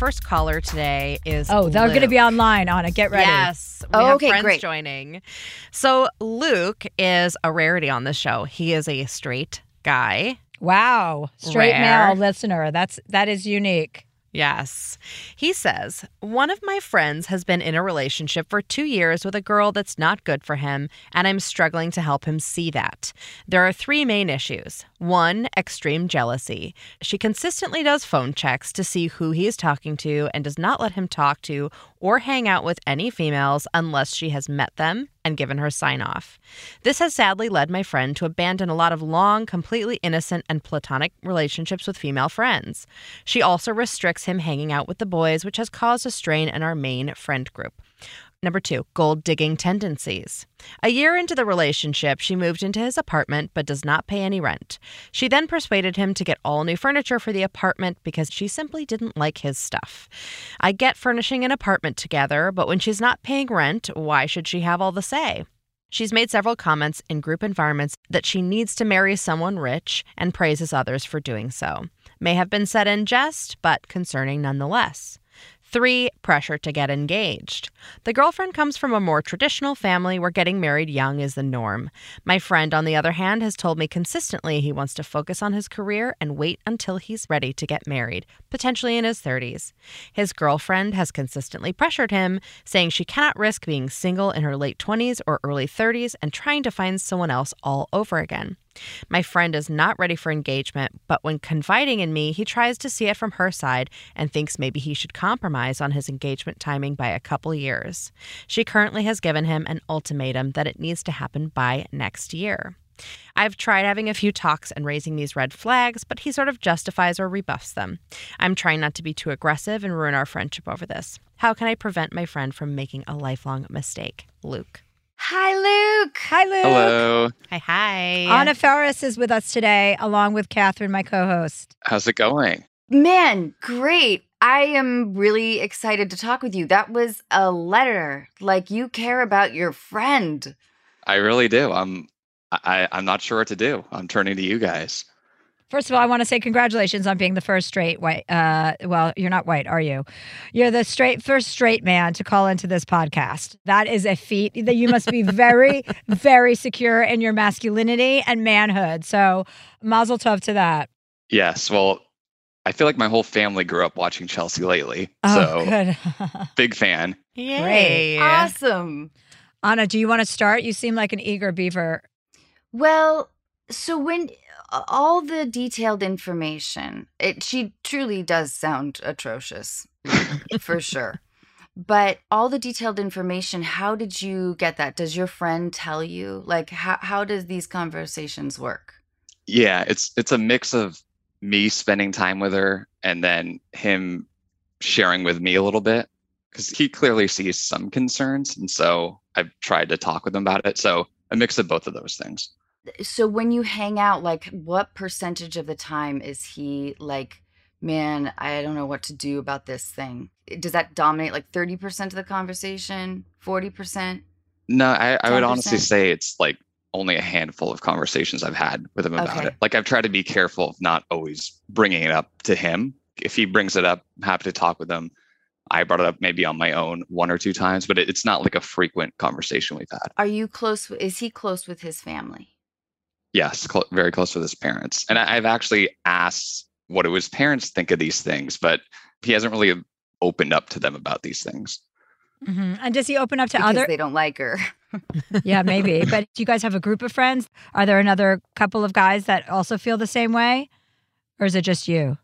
first caller today is Oh, they're going to be online, on Anna. Get ready. Yes. We Oh, have okay, friends great. joining. So Luke is a rarity on the show. He is a straight guy. Wow. Straight Rare. male listener. That's that is unique. Yes. He says, One of my friends has been in a relationship for two years with a girl that's not good for him, and I'm struggling to help him see that. There are three main issues. One, extreme jealousy. She consistently does phone checks to see who he is talking to and does not let him talk to or hang out with any females unless she has met them and given her sign off. This has sadly led my friend to abandon a lot of long, completely innocent, and platonic relationships with female friends. She also restricts him hanging out with the boys, which has caused a strain in our main friend group. Number two, gold digging tendencies. A year into the relationship, she moved into his apartment but does not pay any rent. She then persuaded him to get all new furniture for the apartment because she simply didn't like his stuff. I get furnishing an apartment together, but when she's not paying rent, why should she have all the say? She's made several comments in group environments that she needs to marry someone rich and praises others for doing so. May have been said in jest, but concerning nonetheless. Three, pressure to get engaged. The girlfriend comes from a more traditional family where getting married young is the norm. My friend, on the other hand, has told me consistently he wants to focus on his career and wait until he's ready to get married, potentially in his 30s. His girlfriend has consistently pressured him, saying she cannot risk being single in her late 20s or early 30s and trying to find someone else all over again. My friend is not ready for engagement, but when confiding in me, he tries to see it from her side and thinks maybe he should compromise on his engagement timing by a couple years. She currently has given him an ultimatum that it needs to happen by next year. I've tried having a few talks and raising these red flags, but he sort of justifies or rebuffs them. I'm trying not to be too aggressive and ruin our friendship over this. How can I prevent my friend from making a lifelong mistake? Luke. Hi, Luke. Hi, Luke. Hello. Hi, hi. Anna Faris is with us today, along with Catherine, my co-host. How's it going? Man, great. I am really excited to talk with you. That was a letter. Like you care about your friend. I really do. I'm I, I'm not sure what to do. I'm turning to you guys. First of all, I want to say congratulations on being the first straight white. Uh, well, you're not white, are you? You're the straight first straight man to call into this podcast. That is a feat that you must be (laughs) very, very secure in your masculinity and manhood. So, mazel tov to that. Yes. Well, I feel like my whole family grew up watching Chelsea lately. Oh, so good. (laughs) big fan. Great. Awesome. Anna, do you want to start? You seem like an eager beaver. Well, so when all the detailed information, it she truly does sound atrocious, for (laughs) sure. But all the detailed information, how did you get that? Does your friend tell you? Like how how does these conversations work? Yeah, it's it's a mix of me spending time with her and then him sharing with me a little bit because he clearly sees some concerns and so I've tried to talk with him about it. So a mix of both of those things. So when you hang out, like what percentage of the time is he like, man, I don't know what to do about this thing? Does that dominate like 30% of the conversation? 40%? No, I, I would honestly say it's like only a handful of conversations I've had with him about Okay. it. Like I've tried to be careful of not always bringing it up to him. If he brings it up, I'm happy to talk with him. I brought it up maybe on my own one or two times, but it, it's not like a frequent conversation we've had. Are you close? Is he close with his family? Yes, cl- very close with his parents. And I, I've actually asked what do his parents think of these things, but he hasn't really opened up to them about these things. hmm And does he open up to Because other? they don't like her. (laughs) yeah, maybe. But do you guys have a group of friends? Are there another couple of guys that also feel the same way, or is it just you?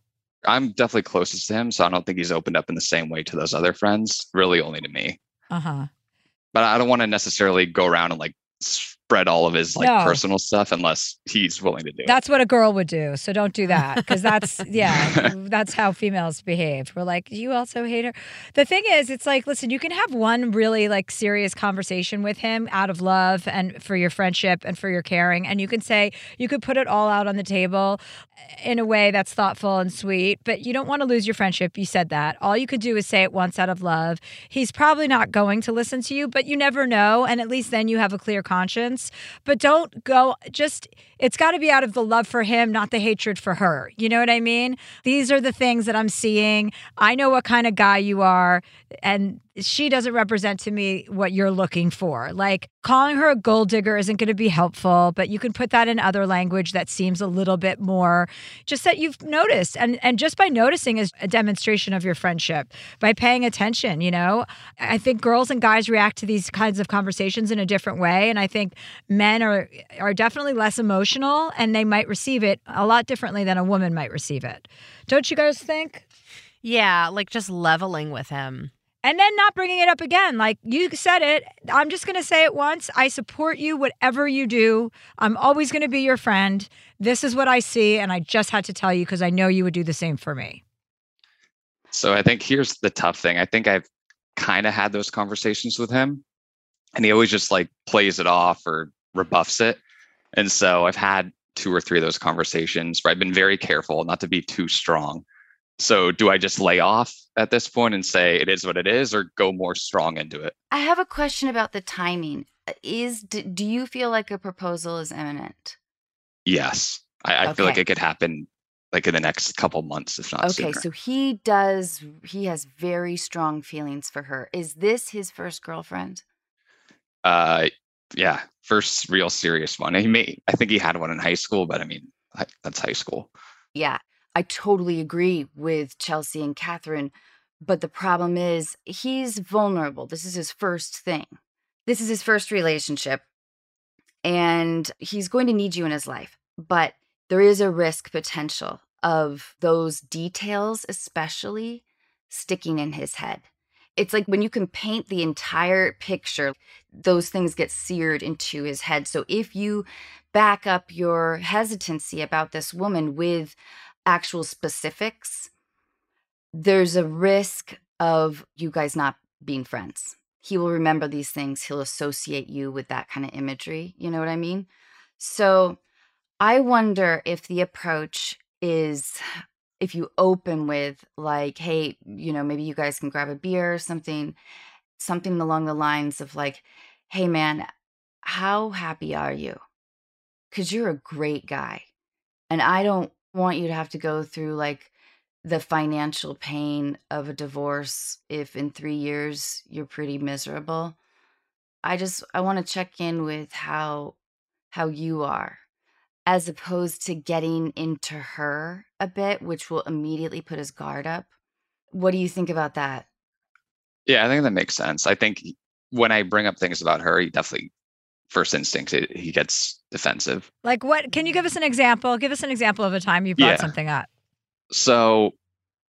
I'm definitely closest to him, so I don't think he's opened up in the same way to those other friends, really only to me. Uh huh. But I don't want to necessarily go around and like spread all of his like No. personal stuff unless he's willing to do it. That's what a girl would do. So don't do that (laughs) because that's yeah, (laughs) that's how females behave. We're like, you also hate her. The thing is, it's like, listen, you can have one really like serious conversation with him out of love and for your friendship and for your caring, and you can say you could put it all out on the table in a way that's thoughtful and sweet. But you don't want to lose your friendship. You said that. All you could do is say it once out of love. He's probably not going to listen to you, but you never know, and at least then you have a clear conscience. But don't go just it's got to be out of the love for him, not the hatred for her. You know what I mean? These are the things that I'm seeing. I know what kind of guy you are, and she doesn't represent to me what you're looking for. Like calling her a gold digger isn't going to be helpful, but you can put that in other language that seems a little bit more just that you've noticed. And and just by noticing is a demonstration of your friendship. By paying attention, you know? I think girls and guys react to these kinds of conversations in a different way and I think men are are definitely less emotional and they might receive it a lot differently than a woman might receive it. Don't you guys think? Yeah, like just leveling with him. And then not bringing it up again. Like you said it. I'm just going to say it once. I support you, whatever you do. I'm always going to be your friend. This is what I see. And I just had to tell you because I know you would do the same for me. So I think here's the tough thing. I think I've kind of had those conversations with him and he always just like plays it off or rebuffs it. And so I've had two or three of those conversations where I've been very careful not to be too strong. So do I just lay off at this point and say it is what it is or go more strong into it? I have a question about the timing. Uh, Is do, you feel like a proposal is imminent? Yes. I, I feel like it could happen like in the next couple months, if not Okay, sooner. so he does he has very strong feelings for her. Is this his first girlfriend? Uh, yeah, first real serious one. He may, I think he had one in high school, but I mean, that's high school. Yeah, I totally agree with Chelsea and Catherine. But the problem is, he's vulnerable. This is his first thing. This is his first relationship. And he's going to need you in his life. But there is a risk potential of those details, especially sticking in his head. It's like when you can paint the entire picture, those things get seared into his head. So if you back up your hesitancy about this woman with actual specifics, there's a risk of you guys not being friends. He will remember these things. He'll associate you with that kind of imagery. You know what I mean? So I wonder if the approach is if you open with like, hey, you know, maybe you guys can grab a beer or something, something along the lines of like, hey man, how happy are you? Because you're a great guy. And I don't want you to have to go through like the financial pain of a divorce if in 3 years you're pretty miserable. I just I want to check in with how how you are as opposed to getting into her a bit which will immediately put his guard up. What do you think about that? Yeah, I think that makes sense. I think when I bring up things about her, he definitely first instinct it, he gets defensive. Like what? Can you give us an example? Give us an example of a time you brought Yeah. something up. So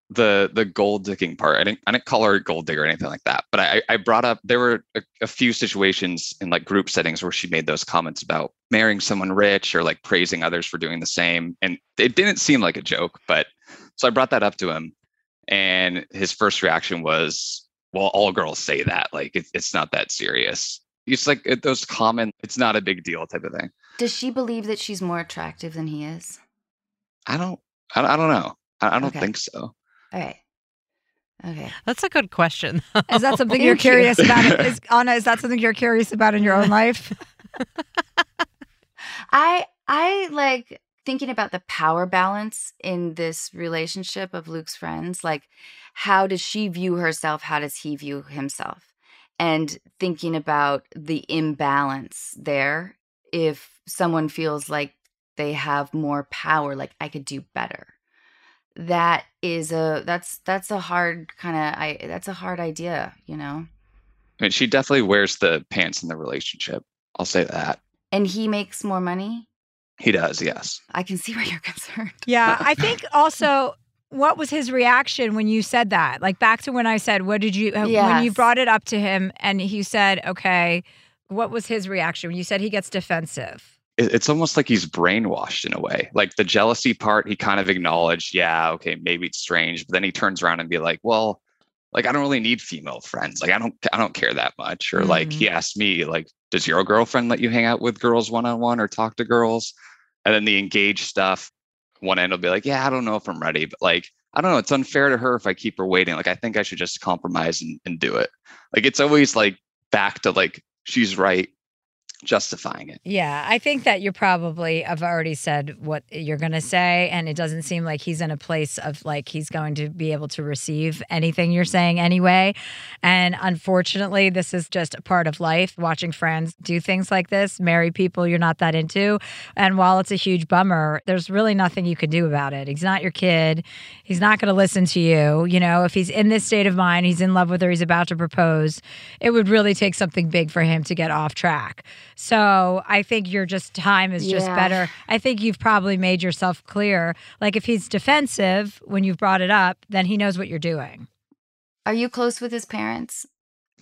the the gold digging part, I didn't I didn't call her a gold digger or anything like that, but I I brought up there were a, a few situations in like group settings where she made those comments about marrying someone rich or like praising others for doing the same, and it didn't seem like a joke, but so I brought that up to him, and his first reaction was, "Well, all girls say that. Like it, it's not that serious." It's like those common, "It's not a big deal" type of thing. Does she believe that she's more attractive than he is? I don't, I, don't- I don't know. I, I don't Okay. think so. All right. Okay. That's a good question. Is that something you're Thank you. curious about? Is, (laughs) Anna, is that something you're curious about in your own life? (laughs) I I like thinking about the power balance in this relationship of Luke's friends. Like, how does she view herself? How does he view himself? And thinking about the imbalance there. If someone feels like they have more power, like I could do better. That is a that's that's a hard kind of I that's a hard idea, you know. I mean, she definitely wears the pants in the relationship. I'll say that. And he makes more money. He does, yes. I can see where you're concerned. Yeah, I (laughs) think also what was his reaction when you said that? Like back to when I said, "What did you?" uh, When you brought it up to him, and he said, "Okay." What was his reaction when you said he gets defensive? It's almost like he's brainwashed in a way. Like the jealousy part, he kind of acknowledged, yeah, okay, maybe it's strange, but then he turns around and be like, well, like I don't really need female friends. Like I don't, I don't care that much. Or like he asked me, like, does your girlfriend let you hang out with girls one on one or talk to girls? And then the engaged stuff, one end will be like, yeah, I don't know if I'm ready, but like I don't know. It's unfair to her if I keep her waiting. Like I think I should just compromise and, and do it. Like it's always like back to like she's right, justifying it. Yeah, I think that you probably have already said what you're going to say, and it doesn't seem like he's in a place of like he's going to be able to receive anything you're saying anyway. And unfortunately, this is just a part of life. Watching friends do things like this, marry people you're not that into. And while it's a huge bummer, there's really nothing you can do about it. He's not your kid. He's not going to listen to you. You know, if he's in this state of mind, he's in love with her, he's about to propose, it would really take something big for him to get off track. So I think your just time is just Yeah. better. I think you've probably made yourself clear. Like if he's defensive when you've brought it up, then he knows what you're doing. Are you close with his parents?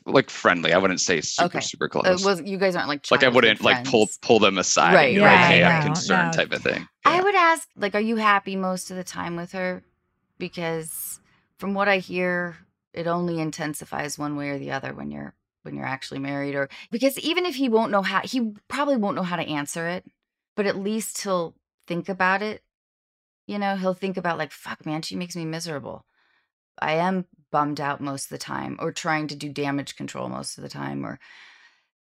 Like friendly. I wouldn't say super, Okay. super Uh, close. well, you guys aren't like like I wouldn't like pull pull them aside Right, and be right, like, hey, no, I'm concerned no. type of thing. I would ask, like, are you happy most of the time with her? Because from what I hear, it only intensifies one way or the other when you're when you're actually married or because even if he won't know how he probably won't know how to answer it, but at least he'll think about it. You know, he'll think about like, fuck man, she makes me miserable. I am bummed out most of the time or trying to do damage control most of the time or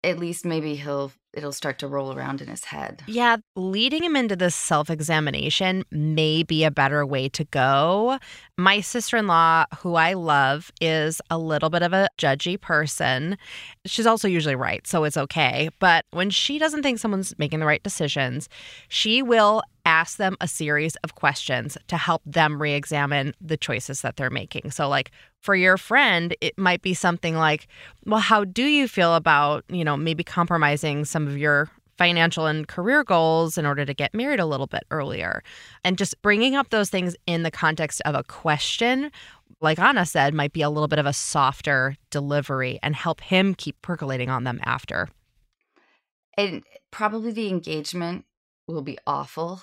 at least maybe he'll it'll start to roll around in his head. Yeah, leading him into this self examination may be a better way to go. My sister in law, who I love, is a little bit of a judgy person. She's also usually right, so it's okay. But when she doesn't think someone's making the right decisions, she will ask them a series of questions to help them re examine the choices that they're making. So, like, for your friend, it might be something like, well, how do you feel about, you know, maybe compromising some of your financial and career goals in order to get married a little bit earlier? And just bringing up those things in the context of a question, like Anna said, might be a little bit of a softer delivery and help him keep percolating on them after. and probably the engagement will be awful.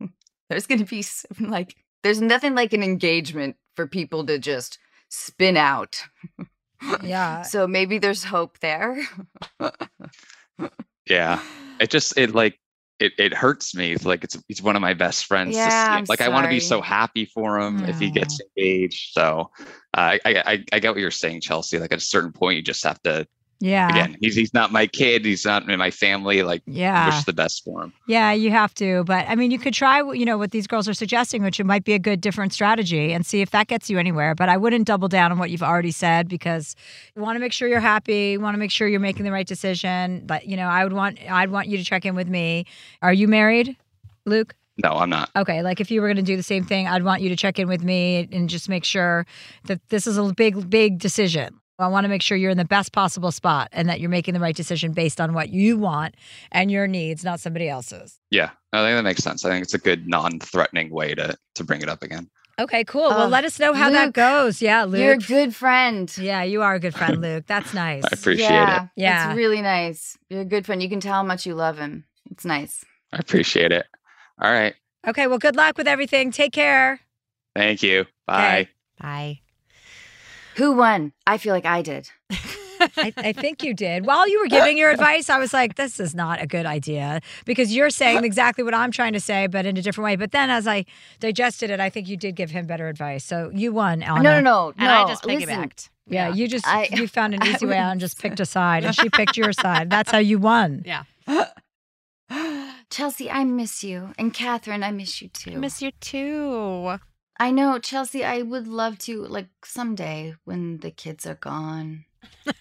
(laughs) there's going to be (laughs) like there's nothing like an engagement for people to just spin out. (laughs) Yeah. so maybe there's hope there. Yeah. It just it like it, it hurts me. Like it's he's one of my best friends. to Yeah, see I'm. Like I want to be so happy for him if he gets engaged. So uh, I, I I I get what you're saying, Chelsea. Like at a certain point, you just have to Yeah. again, he's he's not my kid. He's not in my family. Like, Yeah. wish the best for him. Yeah, you have to. But I mean, you could try, you know, what these girls are suggesting, which it might be a good different strategy and see if that gets you anywhere. But I wouldn't double down on what you've already said because you want to make sure you're happy, you want to make sure you're making the right decision. But, you know, I would want I'd want you to check in with me. Are you married, Luke? No, I'm not. Okay, like if you were going to do the same thing, I'd want you to check in with me and just make sure that this is a big, big decision. I want to make sure you're in the best possible spot and that you're making the right decision based on what you want and your needs, not somebody else's. Yeah, I think that makes sense. I think it's a good non-threatening way to to bring it up again. Okay, cool. well, Oh, let us know how that goes. Yeah, Luke. You're a good friend. Yeah, you are a good friend, (laughs) Luke. That's nice. I appreciate yeah, it. Yeah. It's really nice. You're a good friend. You can tell how much you love him. It's nice. I appreciate it. All right. Okay, well, good luck with everything. Take care. Thank you. Bye. Bye. Who won? I feel like I did. I, I think you did. While you were giving your advice, I was like, this is not a good idea because you're saying exactly what I'm trying to say, but in a different way. But then as I digested it, I think you did give him better advice. So you won, Elena. No, no, no, And I just piggybacked. Yeah, you just I- you found an I (laughs) easy way out and just picked a side, and she picked your (laughs) side. That's how you won. Yeah. (gasps) Chelsea, I miss you. And Catherine, I miss you too. I miss you too. I know, Chelsea, I would love to, like, someday when the kids are gone. (laughs)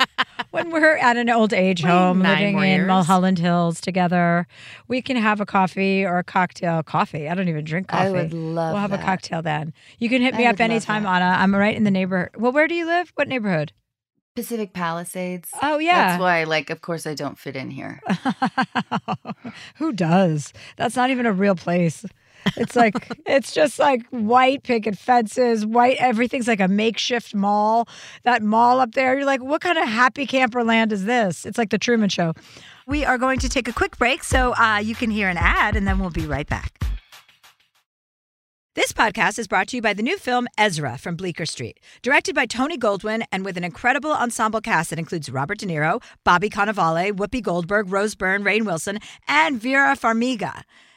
When we're at an old age home, nine living in years. Mulholland Hills together, we can have a coffee or a cocktail. Coffee? I don't even drink coffee. I would love We'll have a cocktail then. You can hit I me up anytime. Anna. I'm right in the neighborhood. Well, where do you live? What neighborhood? Pacific Palisades. Oh, yeah. That's why, like, of course, I don't fit in here. (laughs) Who does? That's not even a real place. It's like (laughs) it's just like white picket fences, white everything's like a makeshift mall. That mall up there, you're like, what kind of happy camper land is this? It's like the Truman Show. We are going to take a quick break so uh, you can hear an ad, and then we'll be right back. This podcast is brought to you by the new film Ezra from Bleecker Street, directed by Tony Goldwyn and with an incredible ensemble cast that includes Robert De Niro, Bobby Cannavale, Whoopi Goldberg, Rose Byrne, Rainn Wilson, and Vera Farmiga.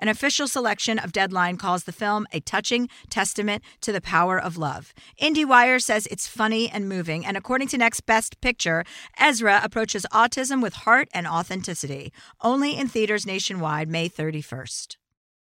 An official selection of Deadline calls the film a touching testament to the power of love. IndieWire says it's funny and moving, and according to Next Best Picture, Ezra approaches autism with heart and authenticity. Only in theaters nationwide, May 31st.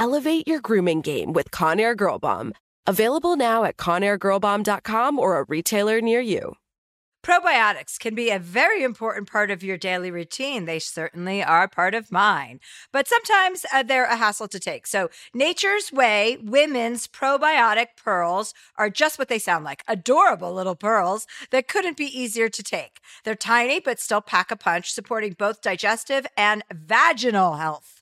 Elevate your grooming game with Conair Girl Bomb. Available now at ConairGirlBomb.com or a retailer near you. Probiotics can be a very important part of your daily routine. They certainly are part of mine, but sometimes uh, they're a hassle to take. So, Nature's Way Women's Probiotic Pearls are just what they sound like adorable little pearls that couldn't be easier to take. They're tiny, but still pack a punch, supporting both digestive and vaginal health.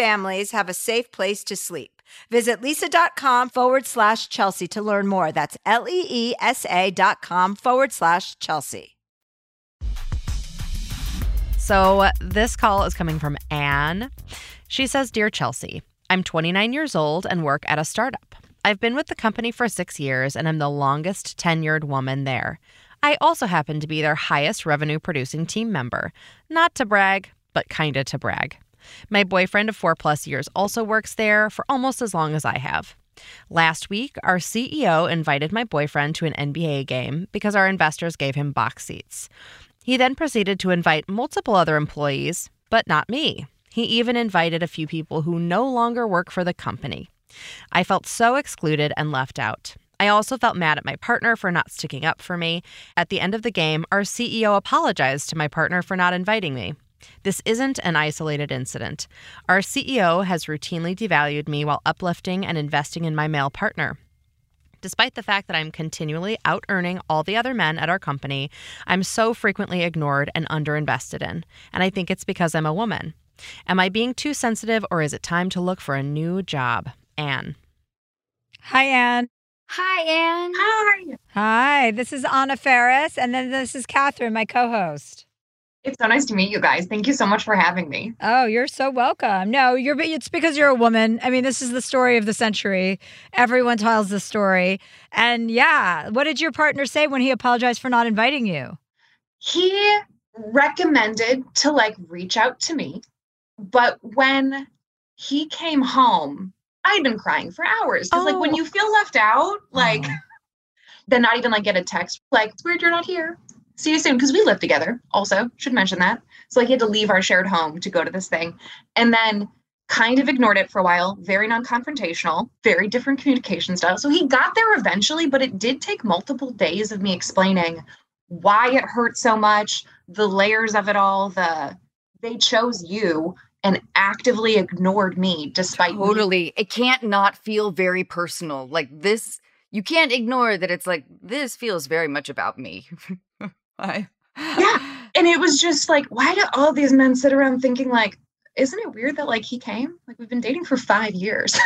families have a safe place to sleep. Visit leesa.com forward slash Chelsea to learn more. That's L E E S A dot com forward slash Chelsea. So this call is coming from Anne. She says, Dear Chelsea, I'm 29 years old and work at a startup. I've been with the company for six years and I'm the longest tenured woman there. I also happen to be their highest revenue producing team member. Not to brag, but kinda to brag. My boyfriend of four plus years also works there for almost as long as I have. Last week, our CEO invited my boyfriend to an NBA game because our investors gave him box seats. He then proceeded to invite multiple other employees, but not me. He even invited a few people who no longer work for the company. I felt so excluded and left out. I also felt mad at my partner for not sticking up for me. At the end of the game, our CEO apologized to my partner for not inviting me. This isn't an isolated incident. Our CEO has routinely devalued me while uplifting and investing in my male partner. Despite the fact that I'm continually out earning all the other men at our company, I'm so frequently ignored and underinvested in. And I think it's because I'm a woman. Am I being too sensitive or is it time to look for a new job? Anne. Hi, Anne. Hi, Anne. Hi. Hi, this is Anna Faris, and then this is Catherine, my co host. It's so nice to meet you guys. Thank you so much for having me. Oh, you're so welcome. No, you're it's because you're a woman. I mean, this is the story of the century. Everyone tells the story. And yeah, what did your partner say when he apologized for not inviting you? He recommended to like reach out to me, but when he came home, I'd been crying for hours because oh. like when oh. you feel left out, like oh. then not even like get a text like it's weird you're not here see you soon because we live together also should mention that. So like he had to leave our shared home to go to this thing and then kind of ignored it for a while very non-confrontational very different communication style. So he got there eventually but it did take multiple days of me explaining why it hurt so much the layers of it all the they chose you and actively ignored me despite totally. Me. it can't not feel very personal. Like this you can't ignore that it's like this feels very much about me (laughs) Why? yeah. (laughs) And it was just like, why do all these men sit around thinking like, isn't it weird that like he came? Like we've been dating for five years.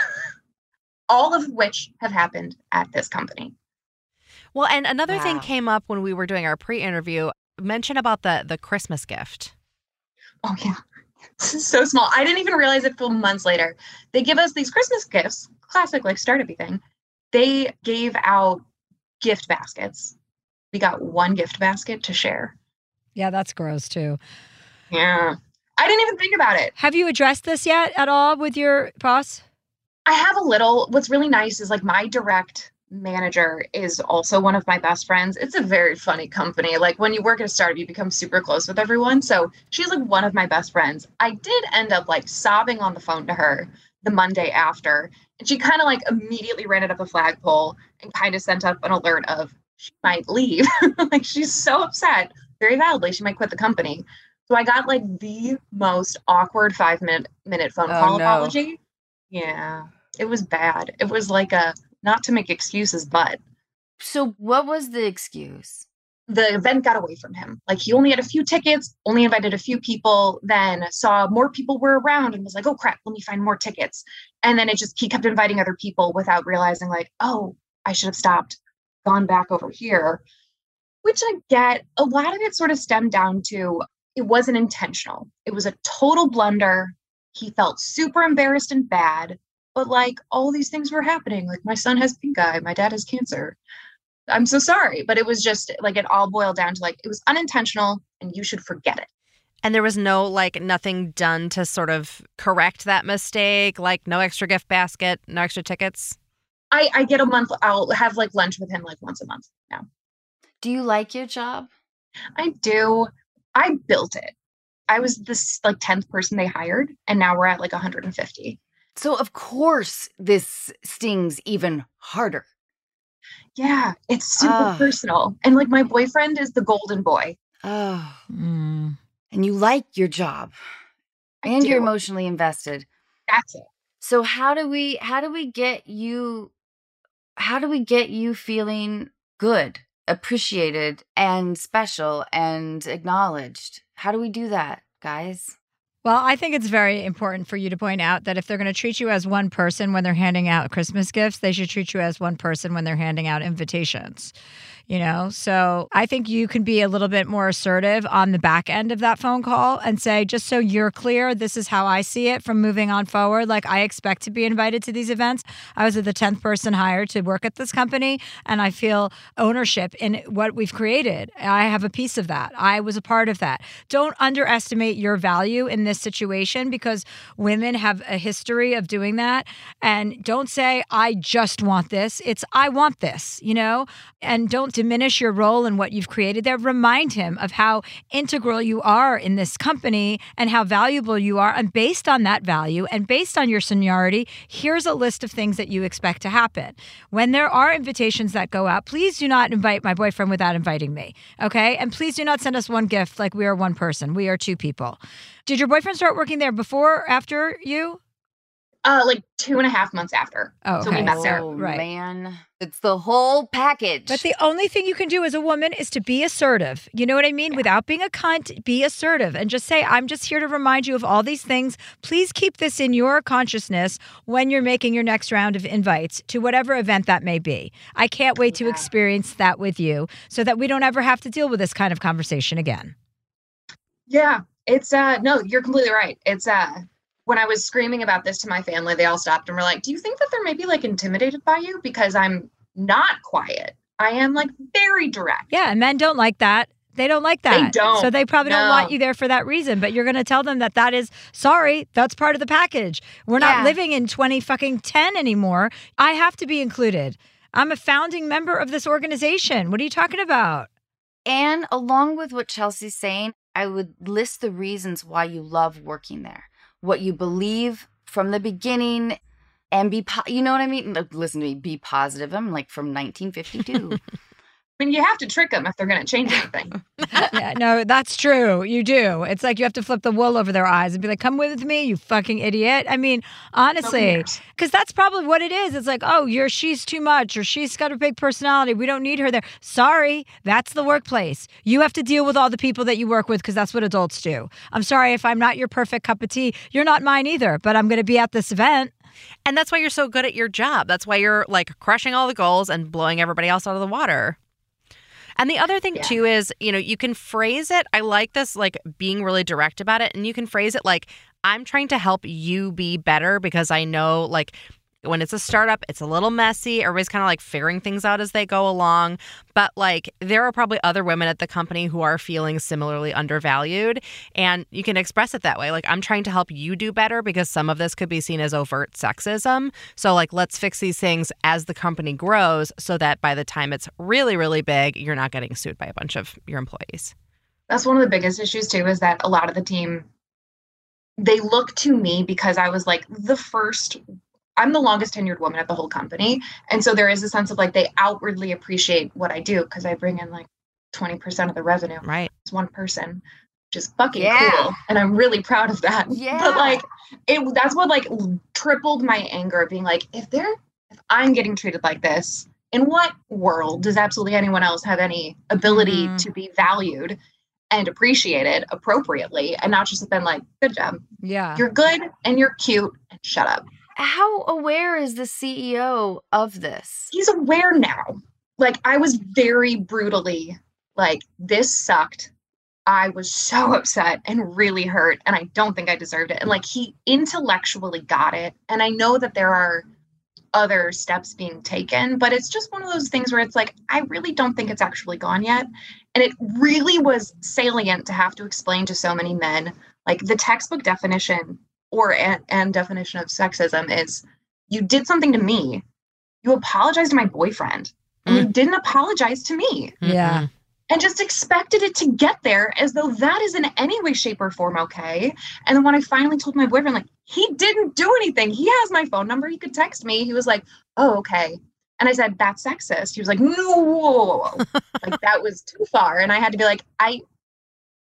(laughs) all of which have happened at this company. Well, and another wow. thing came up when we were doing our pre-interview, mention about the the Christmas gift. Oh yeah. so small. I didn't even realize it until months later. They give us these Christmas gifts, classic like startup thing. They gave out gift baskets we got one gift basket to share. Yeah, that's gross too. Yeah. I didn't even think about it. Have you addressed this yet at all with your boss? I have a little. What's really nice is like my direct manager is also one of my best friends. It's a very funny company. Like when you work at a startup, you become super close with everyone. So she's like one of my best friends. I did end up like sobbing on the phone to her the Monday after. And she kind of like immediately ran it up a flagpole and kind of sent up an alert of she might leave. (laughs) like she's so upset, very validly, she might quit the company. So I got like the most awkward five minute minute phone Oh, call no. apology. Yeah, it was bad. It was like a not to make excuses, but So what was the excuse? the event got away from him. Like he only had a few tickets, only invited a few people, then saw more people were around and was like, oh crap, let me find more tickets. And then it just, he kept inviting other people without realizing, like, oh, I should have stopped, gone back over here, which I get. A lot of it sort of stemmed down to it wasn't intentional, it was a total blunder. He felt super embarrassed and bad. But like all these things were happening. Like my son has pink eye, my dad has cancer. I'm so sorry, but it was just like it all boiled down to like it was unintentional and you should forget it. And there was no like nothing done to sort of correct that mistake, like no extra gift basket, no extra tickets. I I get a month I'll have like lunch with him like once a month now. Do you like your job? I do. I built it. I was this like 10th person they hired and now we're at like 150. So of course this stings even harder. Yeah, it's super personal. And like my boyfriend is the golden boy. Oh. Mm. And you like your job. I and you're emotionally invested. That's it. So how do we how do we get you how do we get you feeling good, appreciated and special and acknowledged? How do we do that, guys? Well, I think it's very important for you to point out that if they're going to treat you as one person when they're handing out Christmas gifts, they should treat you as one person when they're handing out invitations. You know, so I think you can be a little bit more assertive on the back end of that phone call and say, just so you're clear, this is how I see it from moving on forward. Like, I expect to be invited to these events. I was the 10th person hired to work at this company, and I feel ownership in what we've created. I have a piece of that. I was a part of that. Don't underestimate your value in this situation because women have a history of doing that. And don't say, I just want this. It's, I want this, you know? And don't diminish your role in what you've created there. Remind him of how integral you are in this company and how valuable you are. And based on that value and based on your seniority, here's a list of things that you expect to happen. When there are invitations that go out, please do not invite my boyfriend without inviting me. Okay. And please do not send us one gift like we are one person. We are two people. Did your boyfriend start working there before or after you? Uh like two and a half months after. Oh, So we met there. Oh Right. man. It's the whole package. But the only thing you can do as a woman is to be assertive. You know what I mean? Without being a cunt, be assertive and just say, I'm just here to remind you of all these things. Please keep this in your consciousness when you're making your next round of invites to whatever event that may be. I can't wait to experience that with you so that we don't ever have to deal with this kind of conversation again. Yeah, it's uh no, you're completely right. It's uh when I was screaming about this to my family, they all stopped and were like, "Do you think that they're maybe like intimidated by you because I'm not quiet? I am like very direct." Yeah, and men don't like that. They don't like that. They that. don't. So they probably don't want you there for that reason. But you're going to tell them that that is sorry. That's part of the package. We're not living in 20 fucking 10 anymore. I have to be included. I'm a founding member of this organization. What are you talking about? And along with what Chelsea's saying, I would list the reasons why you love working there, what you believe from the beginning, and be, po- you know what I mean? Listen to me, be positive. I'm like from 1952. (laughs) I mean, you have to trick them if they're going to change anything. (laughs) yeah, no, that's true. You do. It's like you have to flip the wool over their eyes and be like, come with me, you fucking idiot. I mean, honestly, oh, because that's probably what it is. It's like, oh, you're she's too much or she's got a big personality. We don't need her there. Sorry, that's the workplace. You have to deal with all the people that you work with because that's what adults do. I'm sorry if I'm not your perfect cup of tea. You're not mine either, but I'm going to be at this event. And that's why you're so good at your job. That's why you're like crushing all the goals and blowing everybody else out of the water. And the other thing Yeah. too is, you know, you can phrase it. I like this, like being really direct about it. And you can phrase it like, I'm trying to help you be better because I know, like, when it's a startup, it's a little messy. Everybody's kind of like figuring things out as they go along. But like, there are probably other women at the company who are feeling similarly undervalued. And you can express it that way. Like, I'm trying to help you do better because some of this could be seen as overt sexism. So, like, let's fix these things as the company grows so that by the time it's really, really big, you're not getting sued by a bunch of your employees. That's one of the biggest issues too is that a lot of the team they look to me because I was like the first I'm the longest tenured woman at the whole company. And so there is a sense of like they outwardly appreciate what I do because I bring in like 20% of the revenue. Right. It's one person, which is fucking Yeah. cool. And I'm really proud of that. (laughs) Yeah. But like it that's what like tripled my anger of being like, if they're if I'm getting treated like this, in what world does absolutely anyone else have any ability Mhm. to be valued and appreciated appropriately and not just have been like, good job. Yeah. You're good and you're cute and shut up. How aware is the CEO of this? He's aware now. Like I was very brutally like this sucked. I was so (laughs) upset and really hurt and I don't think I deserved it. And like he intellectually got it and I know that there are other steps being taken, but it's just one of those things where it's like I really don't think it's actually gone yet. And it really was salient to have to explain to so many men like the textbook definition or and, and definition of sexism is you did something to me. You apologized to my boyfriend and you mm. didn't apologize to me. Yeah. Mm-hmm. and just expected it to get there as though that is in any way shape or form okay? And then when i finally told my boyfriend like he didn't do anything. He has my phone number. He could text me. He was like oh okay. And i said that's sexist. He was like no. (laughs) Like that was too far. And i had to be like i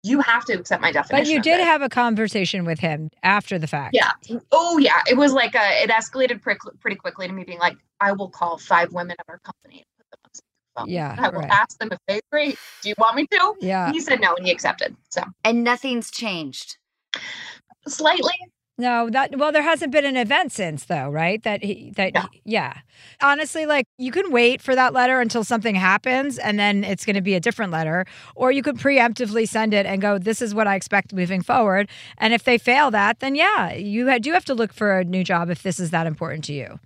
you have to accept my definition But you did have a conversation with him after the fact. Yeah. Oh, yeah. It was like a, it escalated pretty, pretty quickly to me being like, I will call five women of our company and put them on speakerphone. Yeah, I will right. ask them if they agree. Do you want me to? Yeah. He said no and he accepted. So And nothing's changed. slightly. No, that well, there hasn't been an event since though, right? That he that Yeah. he- yeah. Honestly, like you can wait for that letter until something happens and then it's going to be a different letter, or you could preemptively send it and go, "This is what I expect moving forward." And if they fail that, then yeah, you do have to look for a new job if this is that important to you.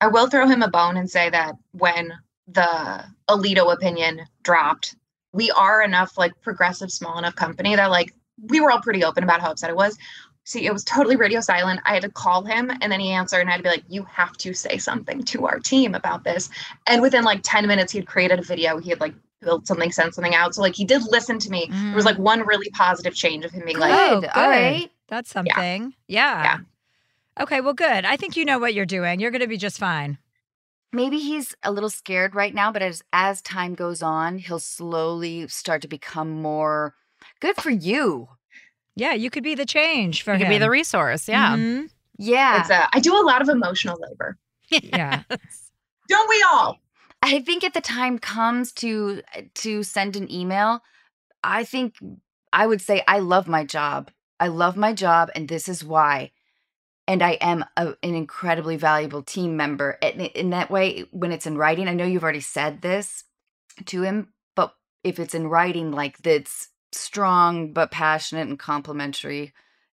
I will throw him a bone and say that when the Alito opinion dropped, we are enough like progressive, small enough company that like we were all pretty open about how upset it was. See, it was totally radio silent. I had to call him and then he answered and I had to be like, you have to say something to our team about this. And within like 10 minutes, he had created a video. He had like built something, sent something out. So like he did listen to me. There was like mm. one really positive change of him being like, oh, Good. All right. That's something. Yeah. Yeah. Okay, well, good. I think you know what you're doing. You're going to be just fine. Maybe he's a little scared right now, but as as time goes on, he'll slowly start to become more good for you. Yeah, you could be the change for You him. could be the resource. Yeah. Mhm. Yeah. it's, uh, I do a lot of emotional labor. Yeah. (laughs) Don't we all? I think if the time comes to to send an email, I think I would say I love my job. I love my job and this is why. And I am a, an incredibly valuable team member. And in that way, when it's in writing, I know you've already said this to him, but if it's in writing like that's strong but passionate and complimentary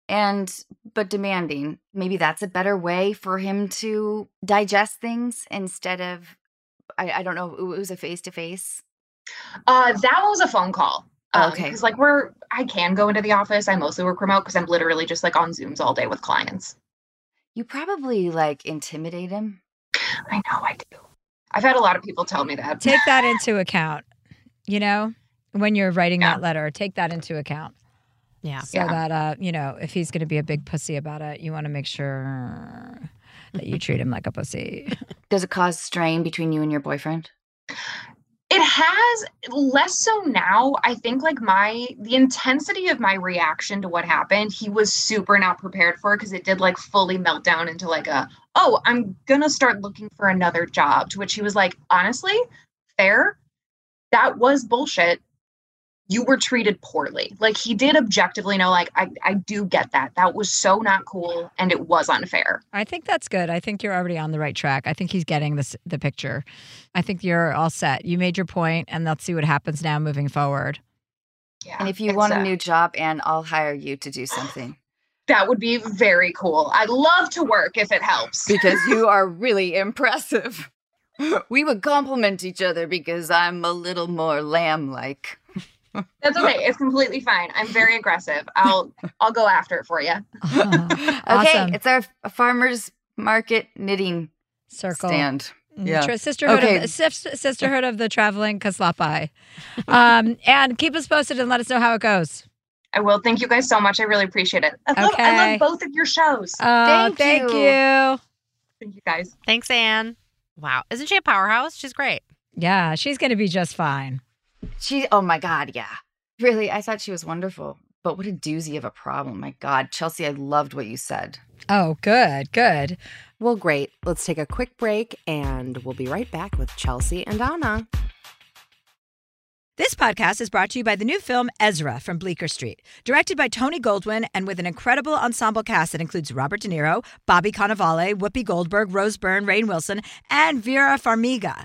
and but demanding, maybe that's a better way for him to digest things instead of I, I don't know. It was a face to face. Uh, that was a phone call. Um, Okay. Because like we're, I can go into the office. I mostly work remote because I'm literally just like on Zooms all day with clients. You probably like intimidate him. I know I do. I've had a lot of people tell me that. take that into account. You know, when you're writing Yeah. that letter, take that into account. Yeah. So Yeah. that uh, you know, if he's going to be a big pussy about it, you want to make sure that you treat him like a pussy. (laughs) Does it cause strain between you and your boyfriend? It has less so now. I think like my the intensity of my reaction to what happened, he was super not prepared for because it did like fully melt down into like a oh, I'm gonna start looking for another job. To which he was like, honestly, fair. That was bullshit. You were treated poorly. Like he did objectively know, like, I, I do get that. That was so not cool and it was unfair. I think that's good. I think you're already on the right track. I think he's getting this the picture. I think you're all set. You made your point, and let's see what happens now moving forward. Yeah. And if you want a uh, new job, and I'll hire you to do something (sighs) that would be very cool. I'd love to work if it helps. because you (laughs) are really impressive. (laughs) We would compliment each other because I'm a little more lamb-like. That's okay. It's completely fine. I'm very aggressive. I'll I'll go after it for you. (laughs) Okay, Awesome. it's our farmers market knitting Circle. stand. Mm, Yeah. Sisterhood, Okay. of, the- sisterhood of the traveling Kaslapai. Um, (laughs) and keep us posted and let us know how it goes. I will. Thank you guys so much. I really appreciate it. I love, I love both of your shows. Oh, Thank thank you. you. Thank you guys. Thanks, Anne. Wow. Isn't she a powerhouse? She's great. Yeah, she's going to be just fine. She, oh my God, yeah. Really, I thought she was wonderful. But what a doozy of a problem. My God, Chelsea, I loved what you said. Oh, good, good. Well, great. Let's take a quick break and we'll be right back with Chelsea and Anna. This podcast is brought to you by the new film Ezra from Bleecker Street, directed by Tony Goldwyn and with an incredible ensemble cast that includes Robert De Niro, Bobby Cannavale, Whoopi Goldberg, Rose Byrne, Rainn Wilson, and Vera Farmiga.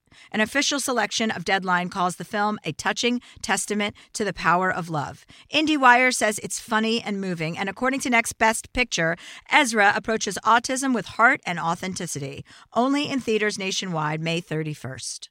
An official selection of Deadline calls the film a touching testament to the power of love. IndieWire says it's funny and moving, and according to Next Best Picture, Ezra approaches autism with heart and authenticity. Only in theaters nationwide, May 31st.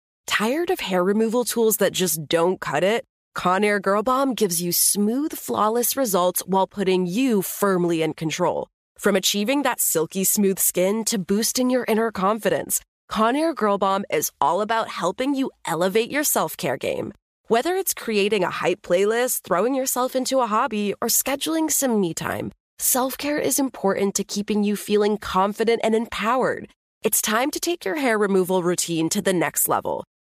Tired of hair removal tools that just don't cut it? Conair Girl Bomb gives you smooth, flawless results while putting you firmly in control. From achieving that silky smooth skin to boosting your inner confidence, Conair Girl Bomb is all about helping you elevate your self care game. Whether it's creating a hype playlist, throwing yourself into a hobby, or scheduling some me time, self care is important to keeping you feeling confident and empowered. It's time to take your hair removal routine to the next level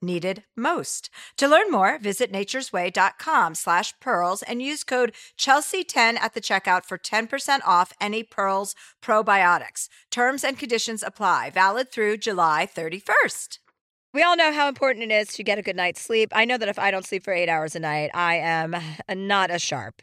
needed most. To learn more, visit naturesway.com slash pearls and use code Chelsea10 at the checkout for 10% off any Pearls probiotics. Terms and conditions apply. Valid through July 31st. We all know how important it is to get a good night's sleep. I know that if I don't sleep for eight hours a night, I am not as sharp.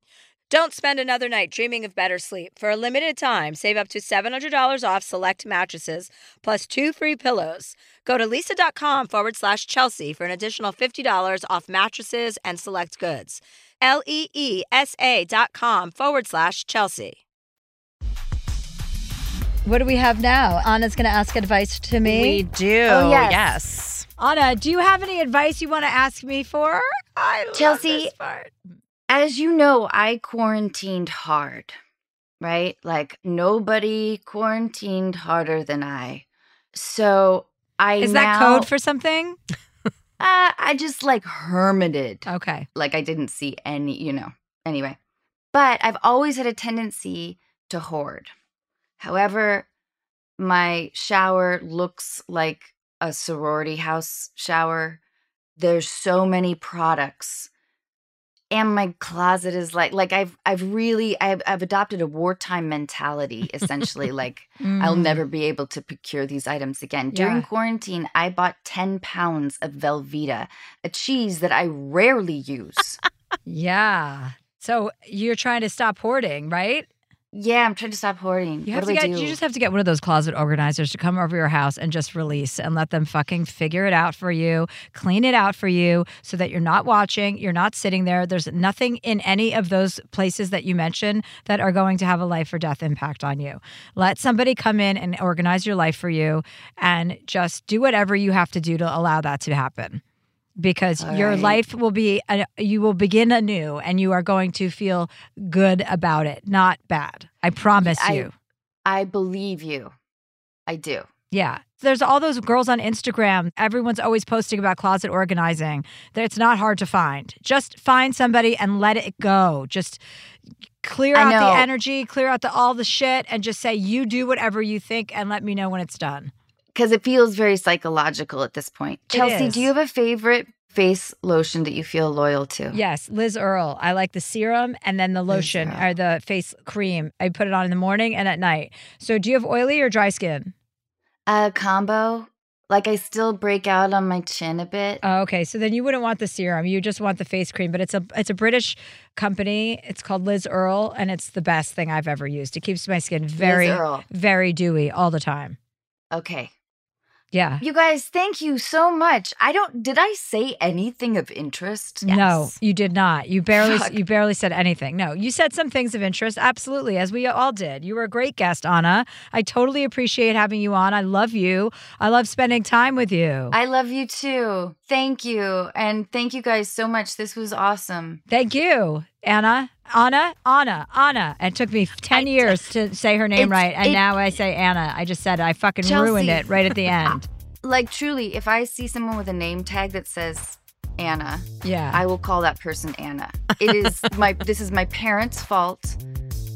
Don't spend another night dreaming of better sleep. For a limited time, save up to $700 off select mattresses plus two free pillows. Go to leesa.com forward slash Chelsea for an additional $50 off mattresses and select goods. L E E S A dot com forward slash Chelsea. What do we have now? Anna's going to ask advice to me. We do. Oh, yes. yes. Anna, do you have any advice you want to ask me for? I love Chelsea, this part. As you know, I quarantined hard, right? Like nobody quarantined harder than I. So I Is that now- code for something? Uh, I just like hermited. Okay. Like I didn't see any, you know. Anyway, but I've always had a tendency to hoard. However, my shower looks like a sorority house shower. There's so many products. And my closet is like like I've I've really I've I've adopted a wartime mentality essentially (laughs) like I'll Mm. never be able to procure these items again. During quarantine, I bought 10 pounds of Velveeta, a cheese that I rarely use. (laughs) Yeah. So you're trying to stop hoarding, right? Yeah, I'm trying to stop hoarding. You what have do to get do? you just have to get one of those closet organizers to come over your house and just release and let them fucking figure it out for you, clean it out for you so that you're not watching, you're not sitting there. There's nothing in any of those places that you mentioned that are going to have a life or death impact on you. Let somebody come in and organize your life for you and just do whatever you have to do to allow that to happen. Because All your right. life will be, a, you will begin anew and you are going to feel good about it, not bad. I promise I- you. I believe you. I do. Yeah. There's all those girls on Instagram. Everyone's always posting about closet organizing. That It's not hard to find. Just find somebody and let it go. Just clear out the energy, clear out the all the shit and just say you do whatever you think and let me know when it's done. Because it feels very psychological at this point. Chelsea, do you have a favorite face lotion that you feel loyal to? Yes, Liz Earle. I like the serum and then the lotion or the face cream. I put it on in the morning and at night. So do you have oily or dry skin? A combo. Like I still break out on my chin a bit. Oh, okay. So then you wouldn't want the serum. You just want the face cream. But it's a it's a British company. It's called Liz Earle, and it's the best thing I've ever used. It keeps my skin very Earl. very dewy all the time. Okay. Yeah. You guys, thank you so much. I don't did I say anything of interest? No, you did not. You barely Fuck. you barely said anything. No, you said some things of interest. Absolutely, as we all did. You were a great guest, Anna. I totally appreciate having you on. I love you. I love spending time with you. I love you too. Thank you. And thank you guys so much. This was awesome. Thank you, Anna. Anna, Anna, Anna. It took me 10 years to say her name right. And it- now I say Anna. I just said it. I fucking ruined it right at the (laughs) end. Like truly, if I see someone with a name tag that says Anna, Yeah. I will call that person Anna. It is (laughs) my this is my parents' fault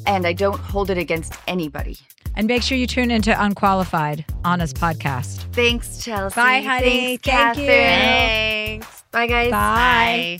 and I don't hold it against anybody. And make sure you tune into Unqualified, Anna's podcast. Thanks, Chelsea. Bye, honey. Thanks, Thank you. Catherine. Bye, guys. Bye.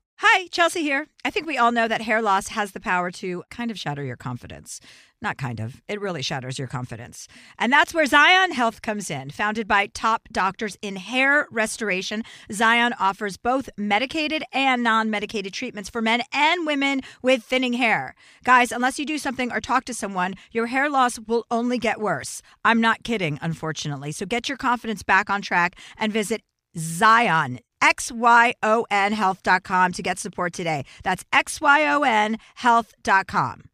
Hi, Chelsea here. I think we all know that hair loss has the power to kind of shatter your confidence. Not kind of, it really shatters your confidence. And that's where Xyon Health comes in. Founded by top doctors in hair restoration, Xyon offers both medicated and non medicated treatments for men and women with thinning hair. Guys, unless you do something or talk to someone, your hair loss will only get worse. I'm not kidding, unfortunately. So get your confidence back on track and visit Zion, X-Y-O-N health.com to get support today. That's X-Y-O-N health.com.